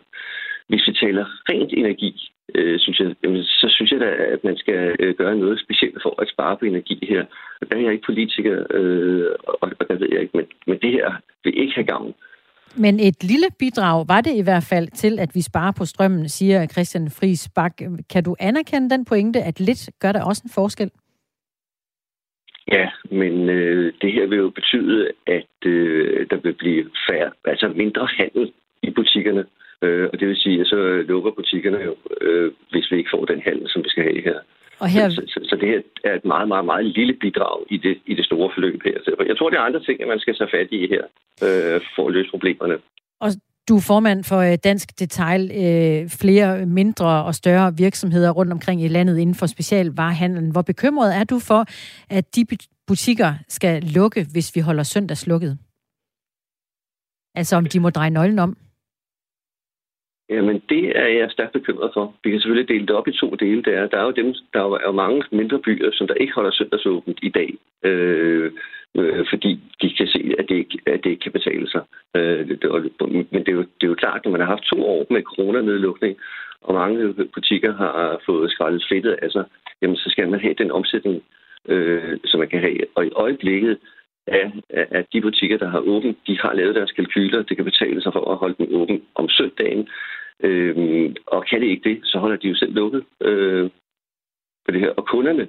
Hvis vi taler rent energi, øh, synes jeg, jamen, så synes jeg da, at man skal øh, gøre noget specielt for at spare på energi her. Og der er jeg ikke politiker, øh, og, og der ved jeg ikke, men, men det her vil ikke have gavn. Men et lille bidrag var det i hvert fald til, at vi sparer på strømmen, siger Christian Friis Bak. Kan du anerkende den pointe, at lidt gør der også en forskel? Ja, men øh, det her vil jo betyde, at øh, der vil blive færre, altså mindre handel i butikkerne. Øh, og det vil sige, at så lukker butikkerne jo, øh, hvis vi ikke får den handel, som vi skal have her. Og her... Så, så, så det her er et meget, meget, meget lille bidrag i det, i det store forløb her. Så jeg tror, det er andre ting, man skal tage fat i her, øh, for at løse problemerne. Og du er formand for øh, Dansk Detail. Øh, flere mindre og større virksomheder rundt omkring i landet inden for specialvarehandlen. Hvor bekymret er du for, at de butikker skal lukke, hvis vi holder søndags lukket? Altså om de må dreje nøglen om? Jamen, det er jeg stærkt bekymret for. Vi kan selvfølgelig dele det op i to dele. Der er, der er jo dem, der er jo mange mindre byer, som der ikke holder søndagsåbent i dag, øh, øh, fordi de kan se, at det ikke, at det ikke kan betale sig. Øh, det, men det er, jo, det er jo klart, når man har haft to år med coronanedlukning, og mange butikker har fået skrællet fedtet af sig, jamen, så skal man have den omsætning, øh, som man kan have. Og i øjeblikket, af, at de butikker, der har åbent, de har lavet deres kalkyler. Det kan betale sig for at holde dem åben om søndagen. Øh, og kan det ikke det, så holder de jo selv lukket øh, på det her. Og kunderne,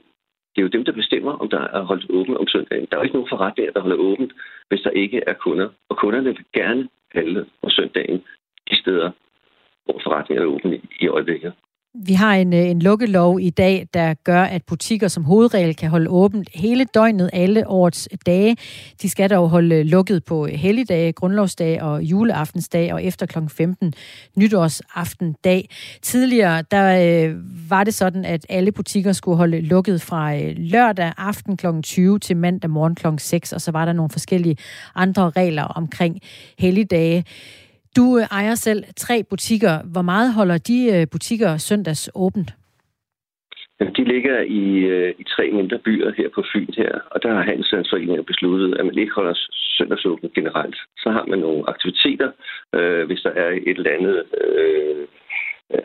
det er jo dem, der bestemmer, om der er holdt åbent om søndagen. Der er jo ikke nogen forretninger, der holder åbent, hvis der ikke er kunder. Og kunderne vil gerne handle om søndagen de steder, hvor forretningerne er åbne i øjeblikket. Vi har en, øh, en lukkelov i dag, der gør, at butikker som hovedregel kan holde åbent hele døgnet, alle årets dage. De skal dog holde øh, lukket på øh, helligdage, grundlovsdag og juleaftensdag og efter kl. 15 nytårsaften dag. Tidligere der øh, var det sådan, at alle butikker skulle holde lukket fra øh, lørdag aften kl. 20 til mandag morgen kl. 6, og så var der nogle forskellige andre regler omkring helligdage. Du øh, ejer selv tre butikker. Hvor meget holder de øh, butikker søndags åbent? De ligger i, øh, i tre mindre byer her på Fyn her, og der har Handelslandsforeningen besluttet, at man ikke holder søndagsåbent generelt. Så har man nogle aktiviteter, øh, hvis der er et eller andet øh,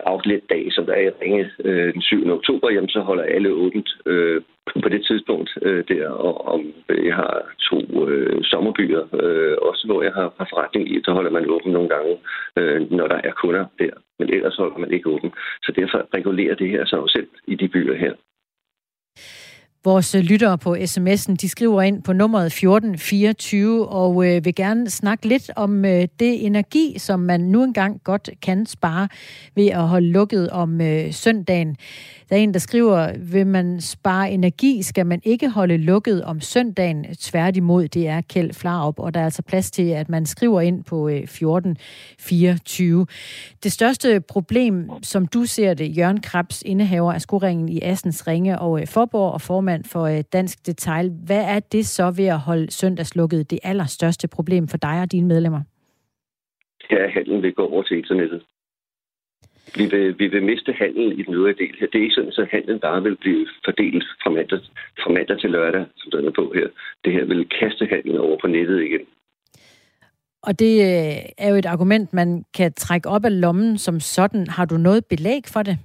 outlet-dag, som der er i Ringe øh, den 7. oktober, jamen så holder alle åbent øh, på det tidspunkt øh, der. Og om jeg har to øh, sommerbyer, øh, også hvor jeg har, har forretning i, så holder man åben nogle gange, øh, når der er kunder der. Men ellers holder man ikke åben. Så derfor regulerer det her sig jo selv i de byer her. Vores øh, lyttere på sms'en, de skriver ind på nummeret 1424 og øh, vil gerne snakke lidt om øh, det energi, som man nu engang godt kan spare ved at holde lukket om øh, søndagen. Der er en, der skriver, vil man spare energi, skal man ikke holde lukket om søndagen. Tværtimod, det er Kjeld Flarup, og der er altså plads til, at man skriver ind på øh, 1424. Det største problem, som du ser det, Jørgen Krabs, indehaver af skoringen i Assens Ringe og øh, Forborg og formand for øh, Dansk Detail. Hvad er det så ved at holde søndagslukket det allerstørste problem for dig og dine medlemmer? Ja, handlen vil gå over til internettet. Vi vil, vi vil miste handlen i den øvrige del her. Det er ikke sådan, at handlen bare vil blive fordelt fra mandag, fra mandag til lørdag, som den er på her. Det her vil kaste handlen over på nettet igen. Og det øh, er jo et argument, man kan trække op af lommen som sådan. Har du noget belæg for det?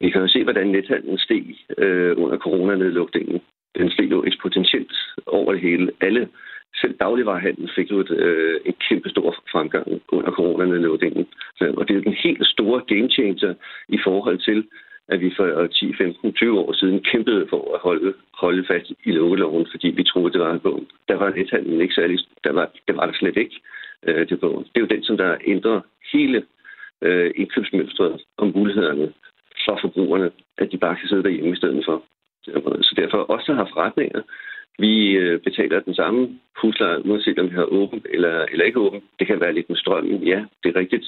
Vi kan jo se, hvordan nethandlen steg øh, under coronanedlukningen. Den steg jo eksponentielt over det hele. Alle, selv dagligvarerhandlen fik jo et, øh, en kæmpe stor fremgang under coronanedlukningen. Og det er den helt store game changer i forhold til, at vi for 10, 15, 20 år siden kæmpede for at holde, holde fast i lukkeloven, fordi vi troede, det var en bog. Der var nethandlen ikke særlig, der var, det var der slet ikke, øh, det bogen. Det er jo den, som der ændrer hele øh, indkøbsmønstret og mulighederne for forbrugerne, at de bare kan sidde derhjemme i stedet for. Så derfor også, har forretninger, vi øh, betaler den samme husleje, uanset om vi har åben eller, eller ikke åben. Det kan være lidt med strømmen, ja, det er rigtigt,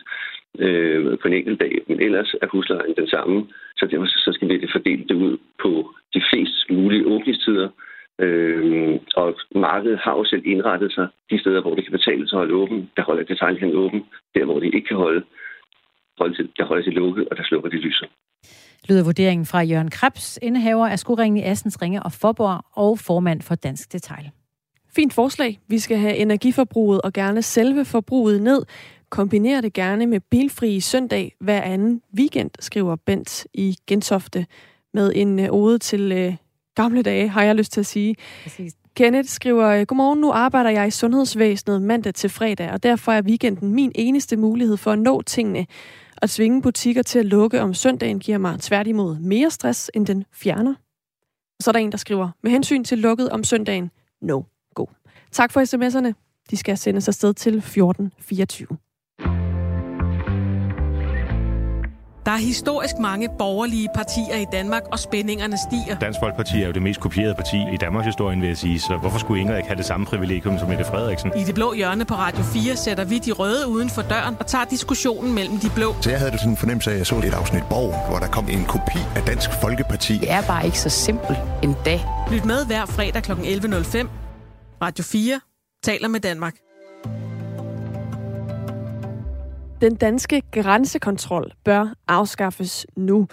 øh, på en enkelt dag, men ellers er huslejen den samme, så derfor så skal vi fordele det ud på de flest mulige åbningstider, Øh, og markedet har jo selv indrettet sig de steder, hvor det kan betale sig at holde åben. Der holder detaljhandlen åben. Der, hvor det ikke kan holde, holde til, der holder det lukket, og der slukker de lyset. Lyder vurderingen fra Jørgen Krebs, indehaver af skoringen i Assens Ringe og Forborg og formand for Dansk Detail. Fint forslag. Vi skal have energiforbruget og gerne selve forbruget ned. Kombiner det gerne med bilfri søndag hver anden weekend, skriver Bent i Gentofte med en øh, ode til øh, gamle dage, har jeg lyst til at sige. Præcis. Kenneth skriver, Godmorgen, nu arbejder jeg i sundhedsvæsenet mandag til fredag, og derfor er weekenden min eneste mulighed for at nå tingene. At svinge butikker til at lukke om søndagen giver mig tværtimod mere stress, end den fjerner. Så er der en, der skriver, med hensyn til lukket om søndagen, no go. Tak for sms'erne. De skal sendes afsted til 1424. Der er historisk mange borgerlige partier i Danmark, og spændingerne stiger. Dansk Folkeparti er jo det mest kopierede parti i Danmarks historie, vil jeg sige, så hvorfor skulle Ingrid ikke have det samme privilegium som Mette Frederiksen? I det blå hjørne på Radio 4 sætter vi de røde uden for døren og tager diskussionen mellem de blå. Så jeg havde det sådan en fornemmelse af, at jeg så et afsnit Borg, hvor der kom en kopi af Dansk Folkeparti. Det er bare ikke så simpelt en dag. Lyt med hver fredag kl. 11.05. Radio 4 taler med Danmark. Den danske grænsekontrol bør afskaffes nu.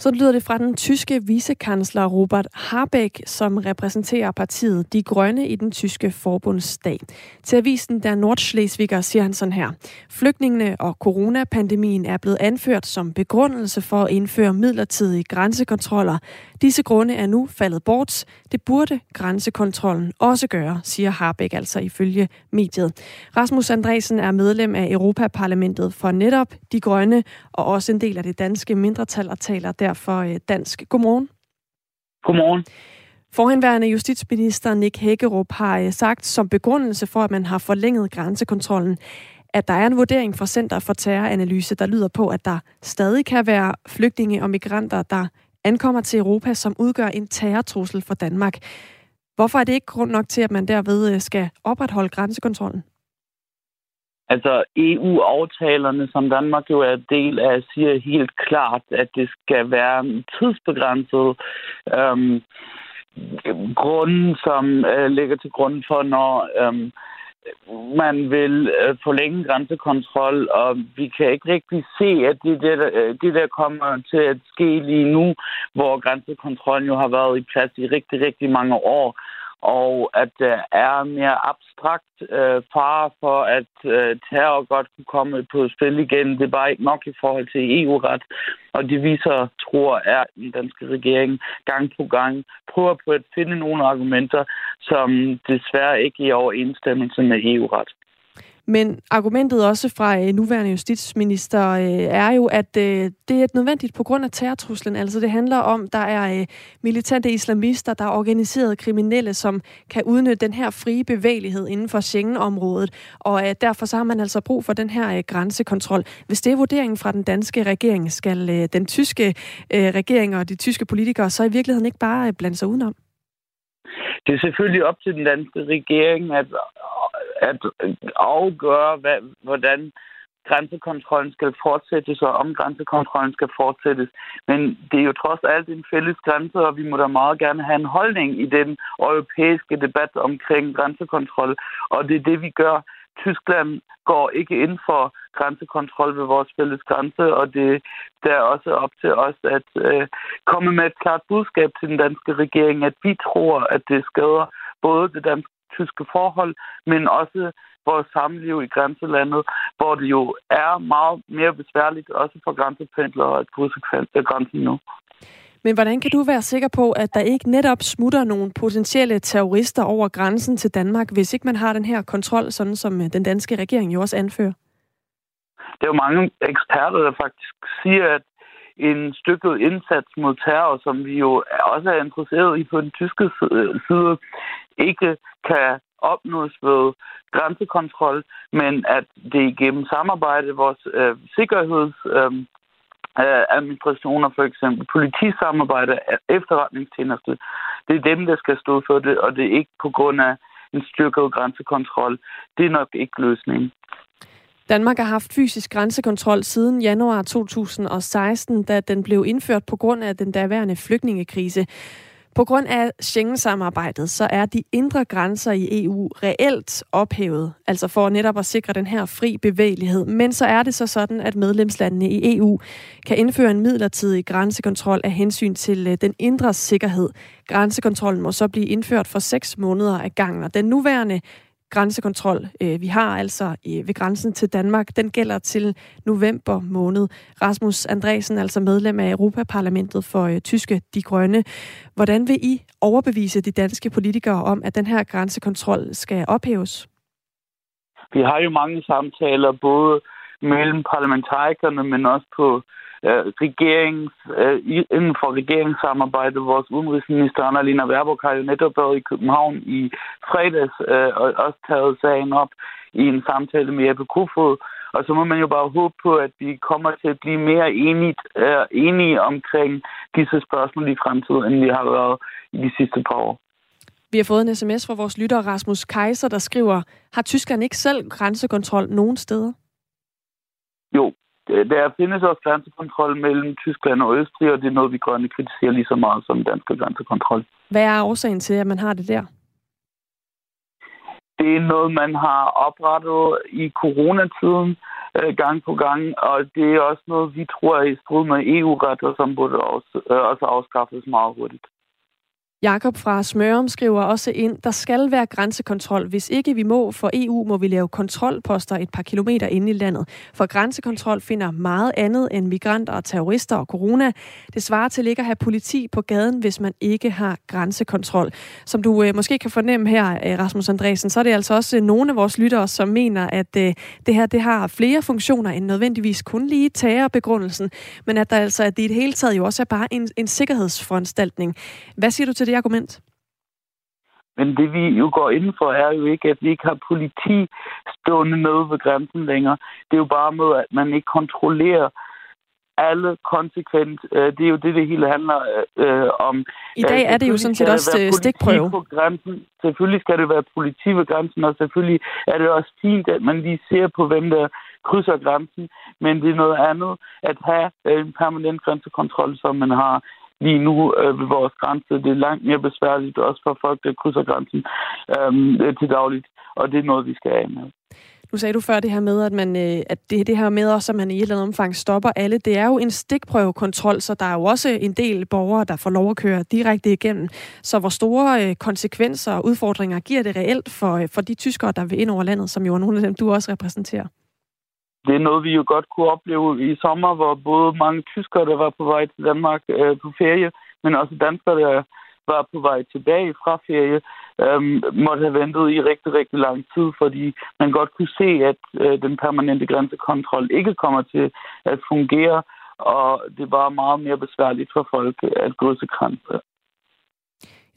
Så lyder det fra den tyske vicekansler Robert Habeck, som repræsenterer partiet De Grønne i den tyske forbundsdag. Til avisen der Nordschleswiger siger han sådan her. Flygtningene og coronapandemien er blevet anført som begrundelse for at indføre midlertidige grænsekontroller. Disse grunde er nu faldet bort. Det burde grænsekontrollen også gøre, siger Harbeck altså ifølge mediet. Rasmus Andresen er medlem af Europaparlamentet for netop De Grønne og også en del af det danske mindretal og taler derfor øh, dansk. Godmorgen. Godmorgen. Forhenværende justitsminister Nick Hækkerup har øh, sagt som begrundelse for, at man har forlænget grænsekontrollen, at der er en vurdering fra Center for Terroranalyse, der lyder på, at der stadig kan være flygtninge og migranter, der ankommer til Europa, som udgør en terrortrussel for Danmark. Hvorfor er det ikke grund nok til, at man derved øh, skal opretholde grænsekontrollen? Altså EU-aftalerne, som Danmark jo er del af, siger helt klart, at det skal være tidsbegrænset. Øhm, grunden, som øh, ligger til grund for, når øhm, man vil øh, forlænge grænsekontrol, og vi kan ikke rigtig se, at det der, øh, det der kommer til at ske lige nu, hvor grænsekontrollen jo har været i plads i rigtig, rigtig mange år og at der er mere abstrakt øh, fare for, at øh, terror godt kunne komme på spil igen. Det er bare ikke nok i forhold til EU-ret. Og det viser, tror er den danske regering gang på gang prøver på at finde nogle argumenter, som desværre ikke er i overensstemmelse med EU-ret. Men argumentet også fra øh, nuværende justitsminister øh, er jo, at øh, det er nødvendigt på grund af terrortruslen. Altså det handler om, der er øh, militante islamister, der er organiserede kriminelle, som kan udnytte den her frie bevægelighed inden for Schengen-området. Og øh, derfor så har man altså brug for den her øh, grænsekontrol. Hvis det er vurderingen fra den danske regering, skal den tyske regering og de tyske politikere så i virkeligheden ikke bare blande sig udenom? Det er selvfølgelig op til den danske regering at at afgøre, hvad, hvordan grænsekontrollen skal fortsættes, og om grænsekontrollen skal fortsættes. Men det er jo trods alt en fælles grænse, og vi må da meget gerne have en holdning i den europæiske debat omkring grænsekontrol. Og det er det, vi gør. Tyskland går ikke ind for grænsekontrol ved vores fælles grænse, og det der er også op til os at øh, komme med et klart budskab til den danske regering, at vi tror, at det skader både det danske tyske forhold, men også vores samliv i grænselandet, hvor det jo er meget mere besværligt, også for grænsependlere, at krydse grænsen nu. Men hvordan kan du være sikker på, at der ikke netop smutter nogle potentielle terrorister over grænsen til Danmark, hvis ikke man har den her kontrol, sådan som øh, den danske regering jo også anfører? Det er jo mange eksperter, der faktisk siger, at en stykket indsats mod terror, som vi jo også er interesseret i på den tyske side, ikke kan opnås ved grænsekontrol, men at det igennem samarbejde, vores øh, sikkerheds... Øh, øh, administrationer, for eksempel politisamarbejde, efterretningstjeneste. Det er dem, der skal stå for det, og det er ikke på grund af en styrket grænsekontrol, det er nok ikke løsningen. Danmark har haft fysisk grænsekontrol siden januar 2016, da den blev indført på grund af den daværende flygtningekrise. På grund af Schengen-samarbejdet, så er de indre grænser i EU reelt ophævet, altså for netop at sikre den her fri bevægelighed. Men så er det så sådan, at medlemslandene i EU kan indføre en midlertidig grænsekontrol af hensyn til øh, den indre sikkerhed. Grænsekontrollen må så blive indført for seks måneder ad gangen, og den nuværende grænsekontrol, øh, vi har altså øh, ved grænsen til Danmark, den gælder til november måned. Rasmus Andresen, altså medlem af Europaparlamentet for øh, Tyske De Grønne. Hvordan vil I overbevise de danske politikere om, at den her grænsekontrol skal ophæves? Vi har jo mange samtaler, både mellem parlamentarikerne, men også på regerings, øh, inden for regeringssamarbejdet. Vores udenrigsminister Annalena Baerbock har jo netop været i København i fredags øh, og også taget sagen op i en samtale med Jeppe Kofod. Og så må man jo bare håbe på, at vi kommer til at blive mere enige, øh, enige omkring disse spørgsmål i fremtiden, end vi har været i de sidste par år. Vi har fået en sms fra vores lytter Rasmus Kaiser, der skriver, har Tyskland ikke selv grænsekontrol nogen steder? Jo, der findes også grænsekontrol mellem Tyskland og Østrig, og det er noget, vi grønne kritiserer lige så meget som dansk grænsekontrol. Hvad er årsagen til, at man har det der? Det er noget, man har oprettet i coronatiden øh, gang på gang, og det er også noget, vi tror er i strid med EU-ret, som burde også, øh, også afskaffes meget hurtigt. Jakob fra Smørum skriver også ind, der skal være grænsekontrol. Hvis ikke vi må for EU, må vi lave kontrolposter et par kilometer inde i landet. For grænsekontrol finder meget andet end migranter og terrorister og corona. Det svarer til ikke at have politi på gaden, hvis man ikke har grænsekontrol. Som du øh, måske kan fornemme her, øh, Rasmus Andresen, så er det altså også øh, nogle af vores lyttere, som mener, at øh, det her det har flere funktioner end nødvendigvis kun lige terrorbegrundelsen, men at der altså at det i det hele taget jo også er bare en, en sikkerhedsforanstaltning. Hvad siger du til det argument? Men det vi jo går ind for, er jo ikke, at vi ikke har politi stående med ved grænsen længere. Det er jo bare med, at man ikke kontrollerer alle konsekvent. Øh, det er jo det, det hele handler øh, om. I dag er det jo sådan set også øh, stikprøve. På grænsen. Selvfølgelig skal det være politi ved grænsen, og selvfølgelig er det også fint, at man lige ser på, hvem der krydser grænsen. Men det er noget andet at have en permanent grænsekontrol, som man har lige nu øh, ved vores grænse. Det er langt mere besværligt også for folk, der krydser grænsen øhm, øh, til dagligt, og det er noget, vi skal have med. Nu sagde du før det her med, at, man, øh, at det, det her med også, at man i et eller andet omfang stopper alle. Det er jo en stikprøvekontrol, så der er jo også en del borgere, der får lov at køre direkte igennem. Så hvor store øh, konsekvenser og udfordringer giver det reelt for, øh, for de tyskere, der vil ind over landet, som jo er nogle af dem, du også repræsenterer? Det er noget, vi jo godt kunne opleve i sommer, hvor både mange tyskere, der var på vej til Danmark øh, på ferie, men også danskere, der var på vej tilbage fra ferie, øh, måtte have ventet i rigtig, rigtig lang tid, fordi man godt kunne se, at øh, den permanente grænsekontrol ikke kommer til at fungere, og det var meget mere besværligt for folk at krydse grænser.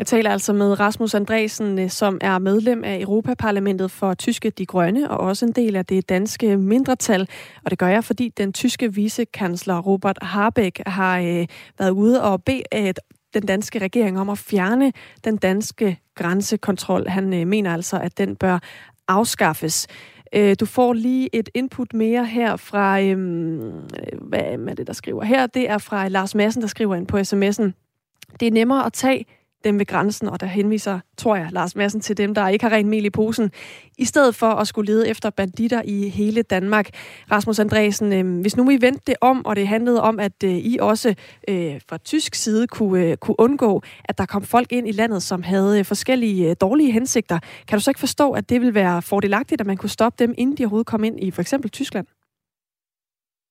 Jeg taler altså med Rasmus Andresen, øh, som er medlem af Europaparlamentet for Tyske De Grønne, og også en del af det danske mindretal. Og det gør jeg, fordi den tyske vicekansler Robert Habeck har øh, været ude og bede øh, den danske regering om at fjerne den danske grænsekontrol. Han øh, mener altså, at den bør afskaffes. Øh, du får lige et input mere her fra, øhm, hvad er det, der skriver her? Det er fra Lars Madsen, der skriver ind på sms'en. Det er nemmere at tage dem ved grænsen, og der henviser, tror jeg, Lars Madsen til dem, der ikke har rent mel i posen, i stedet for at skulle lede efter banditter i hele Danmark. Rasmus Andresen, øh, hvis nu vi vendte det om, og det handlede om, at øh, I også øh, fra tysk side kunne, øh, kunne undgå, at der kom folk ind i landet, som havde øh, forskellige øh, dårlige hensigter, kan du så ikke forstå, at det vil være fordelagtigt, at man kunne stoppe dem, inden de overhovedet kom ind i for eksempel Tyskland?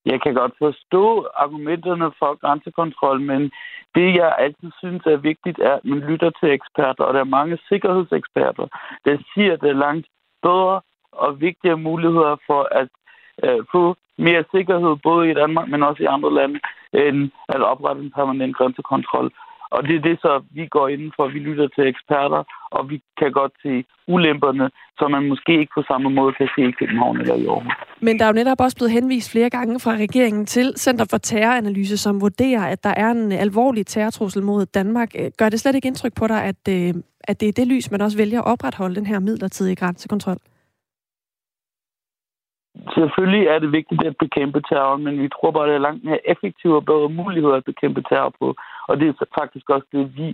Jeg kan godt forstå argumenterne for grænsekontrol, men det, jeg altid synes er vigtigt, er, at man lytter til eksperter, og der er mange sikkerhedseksperter, der siger, at der er langt bedre og vigtigere muligheder for at øh, få mere sikkerhed, både i Danmark, men også i andre lande, end at oprette en permanent grænsekontrol. Og det er det så, vi går ind for. Vi lytter til eksperter, og vi kan godt se ulemperne, som man måske ikke på samme måde kan se i København eller i Aarhus. Men der er jo netop også blevet henvist flere gange fra regeringen til Center for Terroranalyse, som vurderer, at der er en alvorlig terrortrussel mod Danmark. Gør det slet ikke indtryk på dig, at, øh, at det er det lys, man også vælger at opretholde den her midlertidige grænsekontrol? Selvfølgelig er det vigtigt at bekæmpe terror, men vi tror bare, at det er langt mere effektivt og bedre muligheder at bekæmpe terror på. Og det er faktisk også det, vi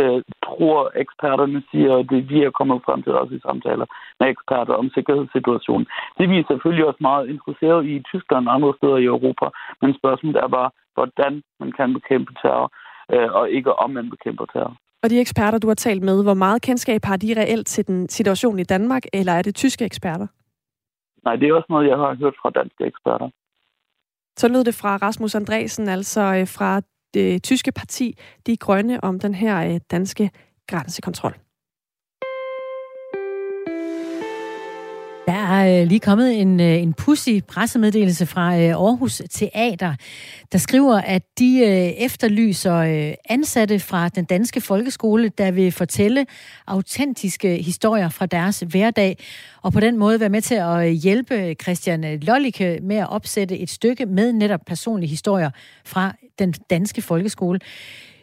øh, tror, eksperterne siger, og det vi er kommet frem til også i samtaler med eksperter om sikkerhedssituationen. Det vi er selvfølgelig også meget interesseret i i Tyskland og andre steder i Europa, men spørgsmålet er bare, hvordan man kan bekæmpe terror, øh, og ikke om man bekæmper terror. Og de eksperter, du har talt med, hvor meget kendskab har de reelt til den situation i Danmark, eller er det tyske eksperter? Nej, det er også noget, jeg har hørt fra danske eksperter. Så lød det fra Rasmus Andresen, altså øh, fra det tyske parti De Grønne, om den her øh, danske grænsekontrol. Der er øh, lige kommet en, øh, en pussy pressemeddelelse fra øh, Aarhus Teater, der skriver, at de øh, efterlyser øh, ansatte fra den danske folkeskole, der vil fortælle autentiske historier fra deres hverdag, og på den måde være med til at øh, hjælpe Christian Lollike med at opsætte et stykke med netop personlige historier fra den danske folkeskole.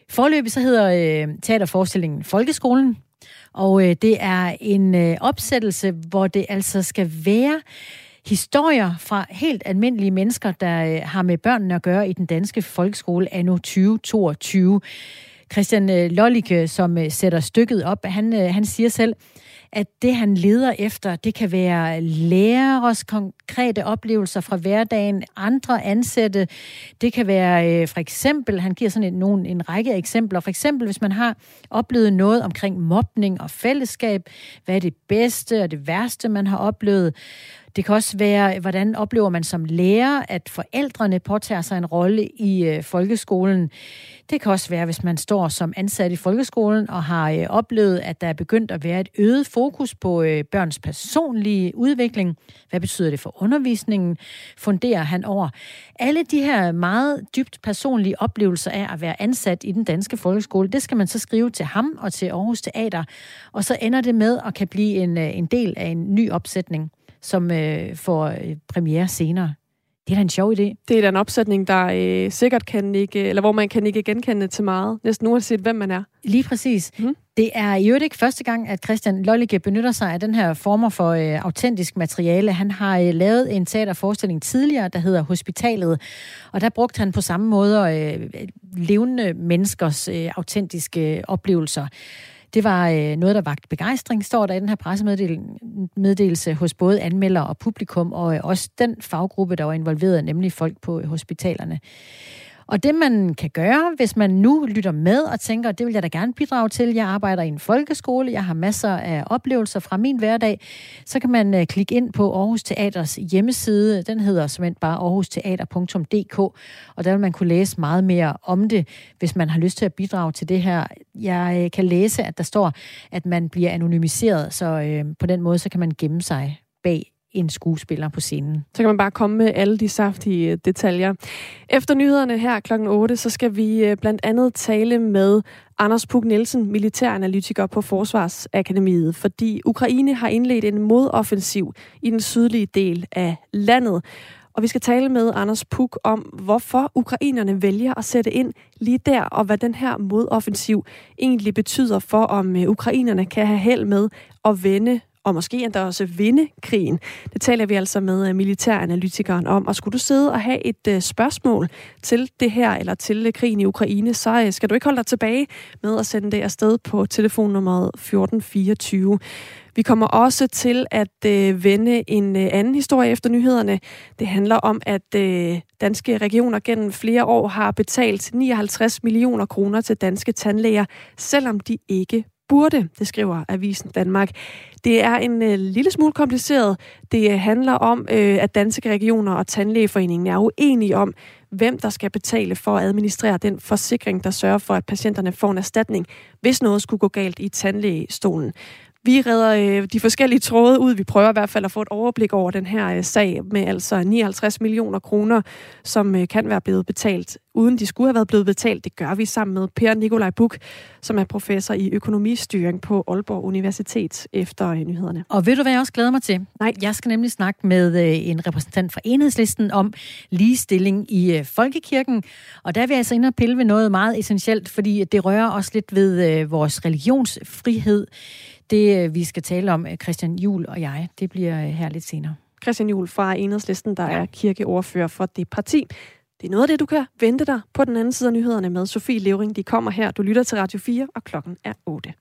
Forløbig så hedder øh, teaterforestillingen Folkeskolen, og øh, det er en øh, opsættelse, hvor det altså skal være historier fra helt almindelige mennesker, der øh, har med børnene at gøre i den danske folkeskole anno 2022. Christian øh, Lollike, som øh, sætter stykket op, han, øh, han siger selv, at det, han leder efter, det kan være lærers konkrete oplevelser fra hverdagen, andre ansatte. Det kan være øh, for eksempel, han giver sådan en, nogle, en række eksempler. For eksempel, hvis man har oplevet noget omkring mobning og fællesskab, hvad er det bedste og det værste, man har oplevet. Det kan også være, hvordan oplever man som lærer, at forældrene påtager sig en rolle i øh, folkeskolen. Det kan også være, hvis man står som ansat i folkeskolen og har øh, oplevet, at der er begyndt at være et øget fokus på øh, børns personlige udvikling. Hvad betyder det for undervisningen? Funderer han over. Alle de her meget dybt personlige oplevelser af at være ansat i den danske folkeskole, det skal man så skrive til ham og til Aarhus Teater, og så ender det med at kan blive en, øh, en del af en ny opsætning som øh, får øh, premiere senere. Det er da en sjov idé. Det er da en opsætning, der øh, sikkert kan ikke, eller hvor man kan ikke genkende til meget, næsten uanset hvem man er. Lige præcis. Mm. Det er i øvrigt ikke første gang, at Christian Lollicke benytter sig af den her former for øh, autentisk materiale. Han har øh, lavet en teaterforestilling tidligere, der hedder Hospitalet, og der brugte han på samme måde øh, levende menneskers øh, autentiske oplevelser. Det var øh, noget, der vagt begejstring, står der i den her pressemeddelelse hos både anmelder og publikum, og øh, også den faggruppe, der var involveret, nemlig folk på øh, hospitalerne. Og det man kan gøre, hvis man nu lytter med og tænker, det vil jeg da gerne bidrage til, jeg arbejder i en folkeskole, jeg har masser af oplevelser fra min hverdag, så kan man øh, klikke ind på Aarhus Teaters hjemmeside. Den hedder simpelthen bare aarhusteater.dk, og der vil man kunne læse meget mere om det, hvis man har lyst til at bidrage til det her. Jeg øh, kan læse, at der står, at man bliver anonymiseret, så øh, på den måde så kan man gemme sig bag en skuespiller på scenen. Så kan man bare komme med alle de saftige øh, detaljer. Efter nyhederne her kl. 8, så skal vi øh, blandt andet tale med Anders Puk Nielsen, militæranalytiker på Forsvarsakademiet, fordi Ukraine har indledt en modoffensiv i den sydlige del af landet. Og vi skal tale med Anders Puk om, hvorfor ukrainerne vælger at sætte ind lige der, og hvad den her modoffensiv egentlig betyder for, om øh, ukrainerne kan have held med at vende og måske endda også vinde krigen. Det taler vi altså med øh, militæranalytikeren om. Og skulle du sidde og have et øh, spørgsmål til det her, eller til øh, krigen i Ukraine, så skal du ikke holde dig tilbage med at sende det afsted på telefonnummeret 1424. Vi kommer også til at øh, vende en øh, anden historie efter nyhederne. Det handler om, at øh, danske regioner gennem flere år har betalt 59 millioner kroner til danske tandlæger, selvom de ikke burde, det skriver Avisen Danmark. Det er en øh, lille smule kompliceret. Det øh, handler om, øh, at danske regioner og tandlægeforeningen er uenige om, hvem der skal betale for at administrere den forsikring, der sørger for, at patienterne får en erstatning, hvis noget skulle gå galt i tandlægestolen. Vi redder øh, de forskellige tråde ud. Vi prøver i hvert fald at få et overblik over den her øh, sag med altså 59 millioner kroner, som øh, kan være blevet betalt, uden de skulle have været blevet betalt. Det gør vi sammen med Per Nikolaj Buk, som er professor i økonomistyring på Aalborg Universitet efter øh, nyhederne. Og ved du, hvad jeg også glæder mig til? Nej. Jeg skal nemlig snakke med øh, en repræsentant fra Enhedslisten om ligestilling i øh, Folkekirken. Og der vil jeg altså ind og pille ved noget meget essentielt, fordi det rører også lidt ved øh, vores religionsfrihed. Det, øh, vi skal tale om, øh, Christian Jul og jeg, det bliver øh, her lidt senere. Christian Jul fra Enhedslisten, der er kirkeordfører for det parti. Det er noget af det, du kan vente dig på den anden side af nyhederne med Sofie Levering. De kommer her. Du lytter til Radio 4, og klokken er 8.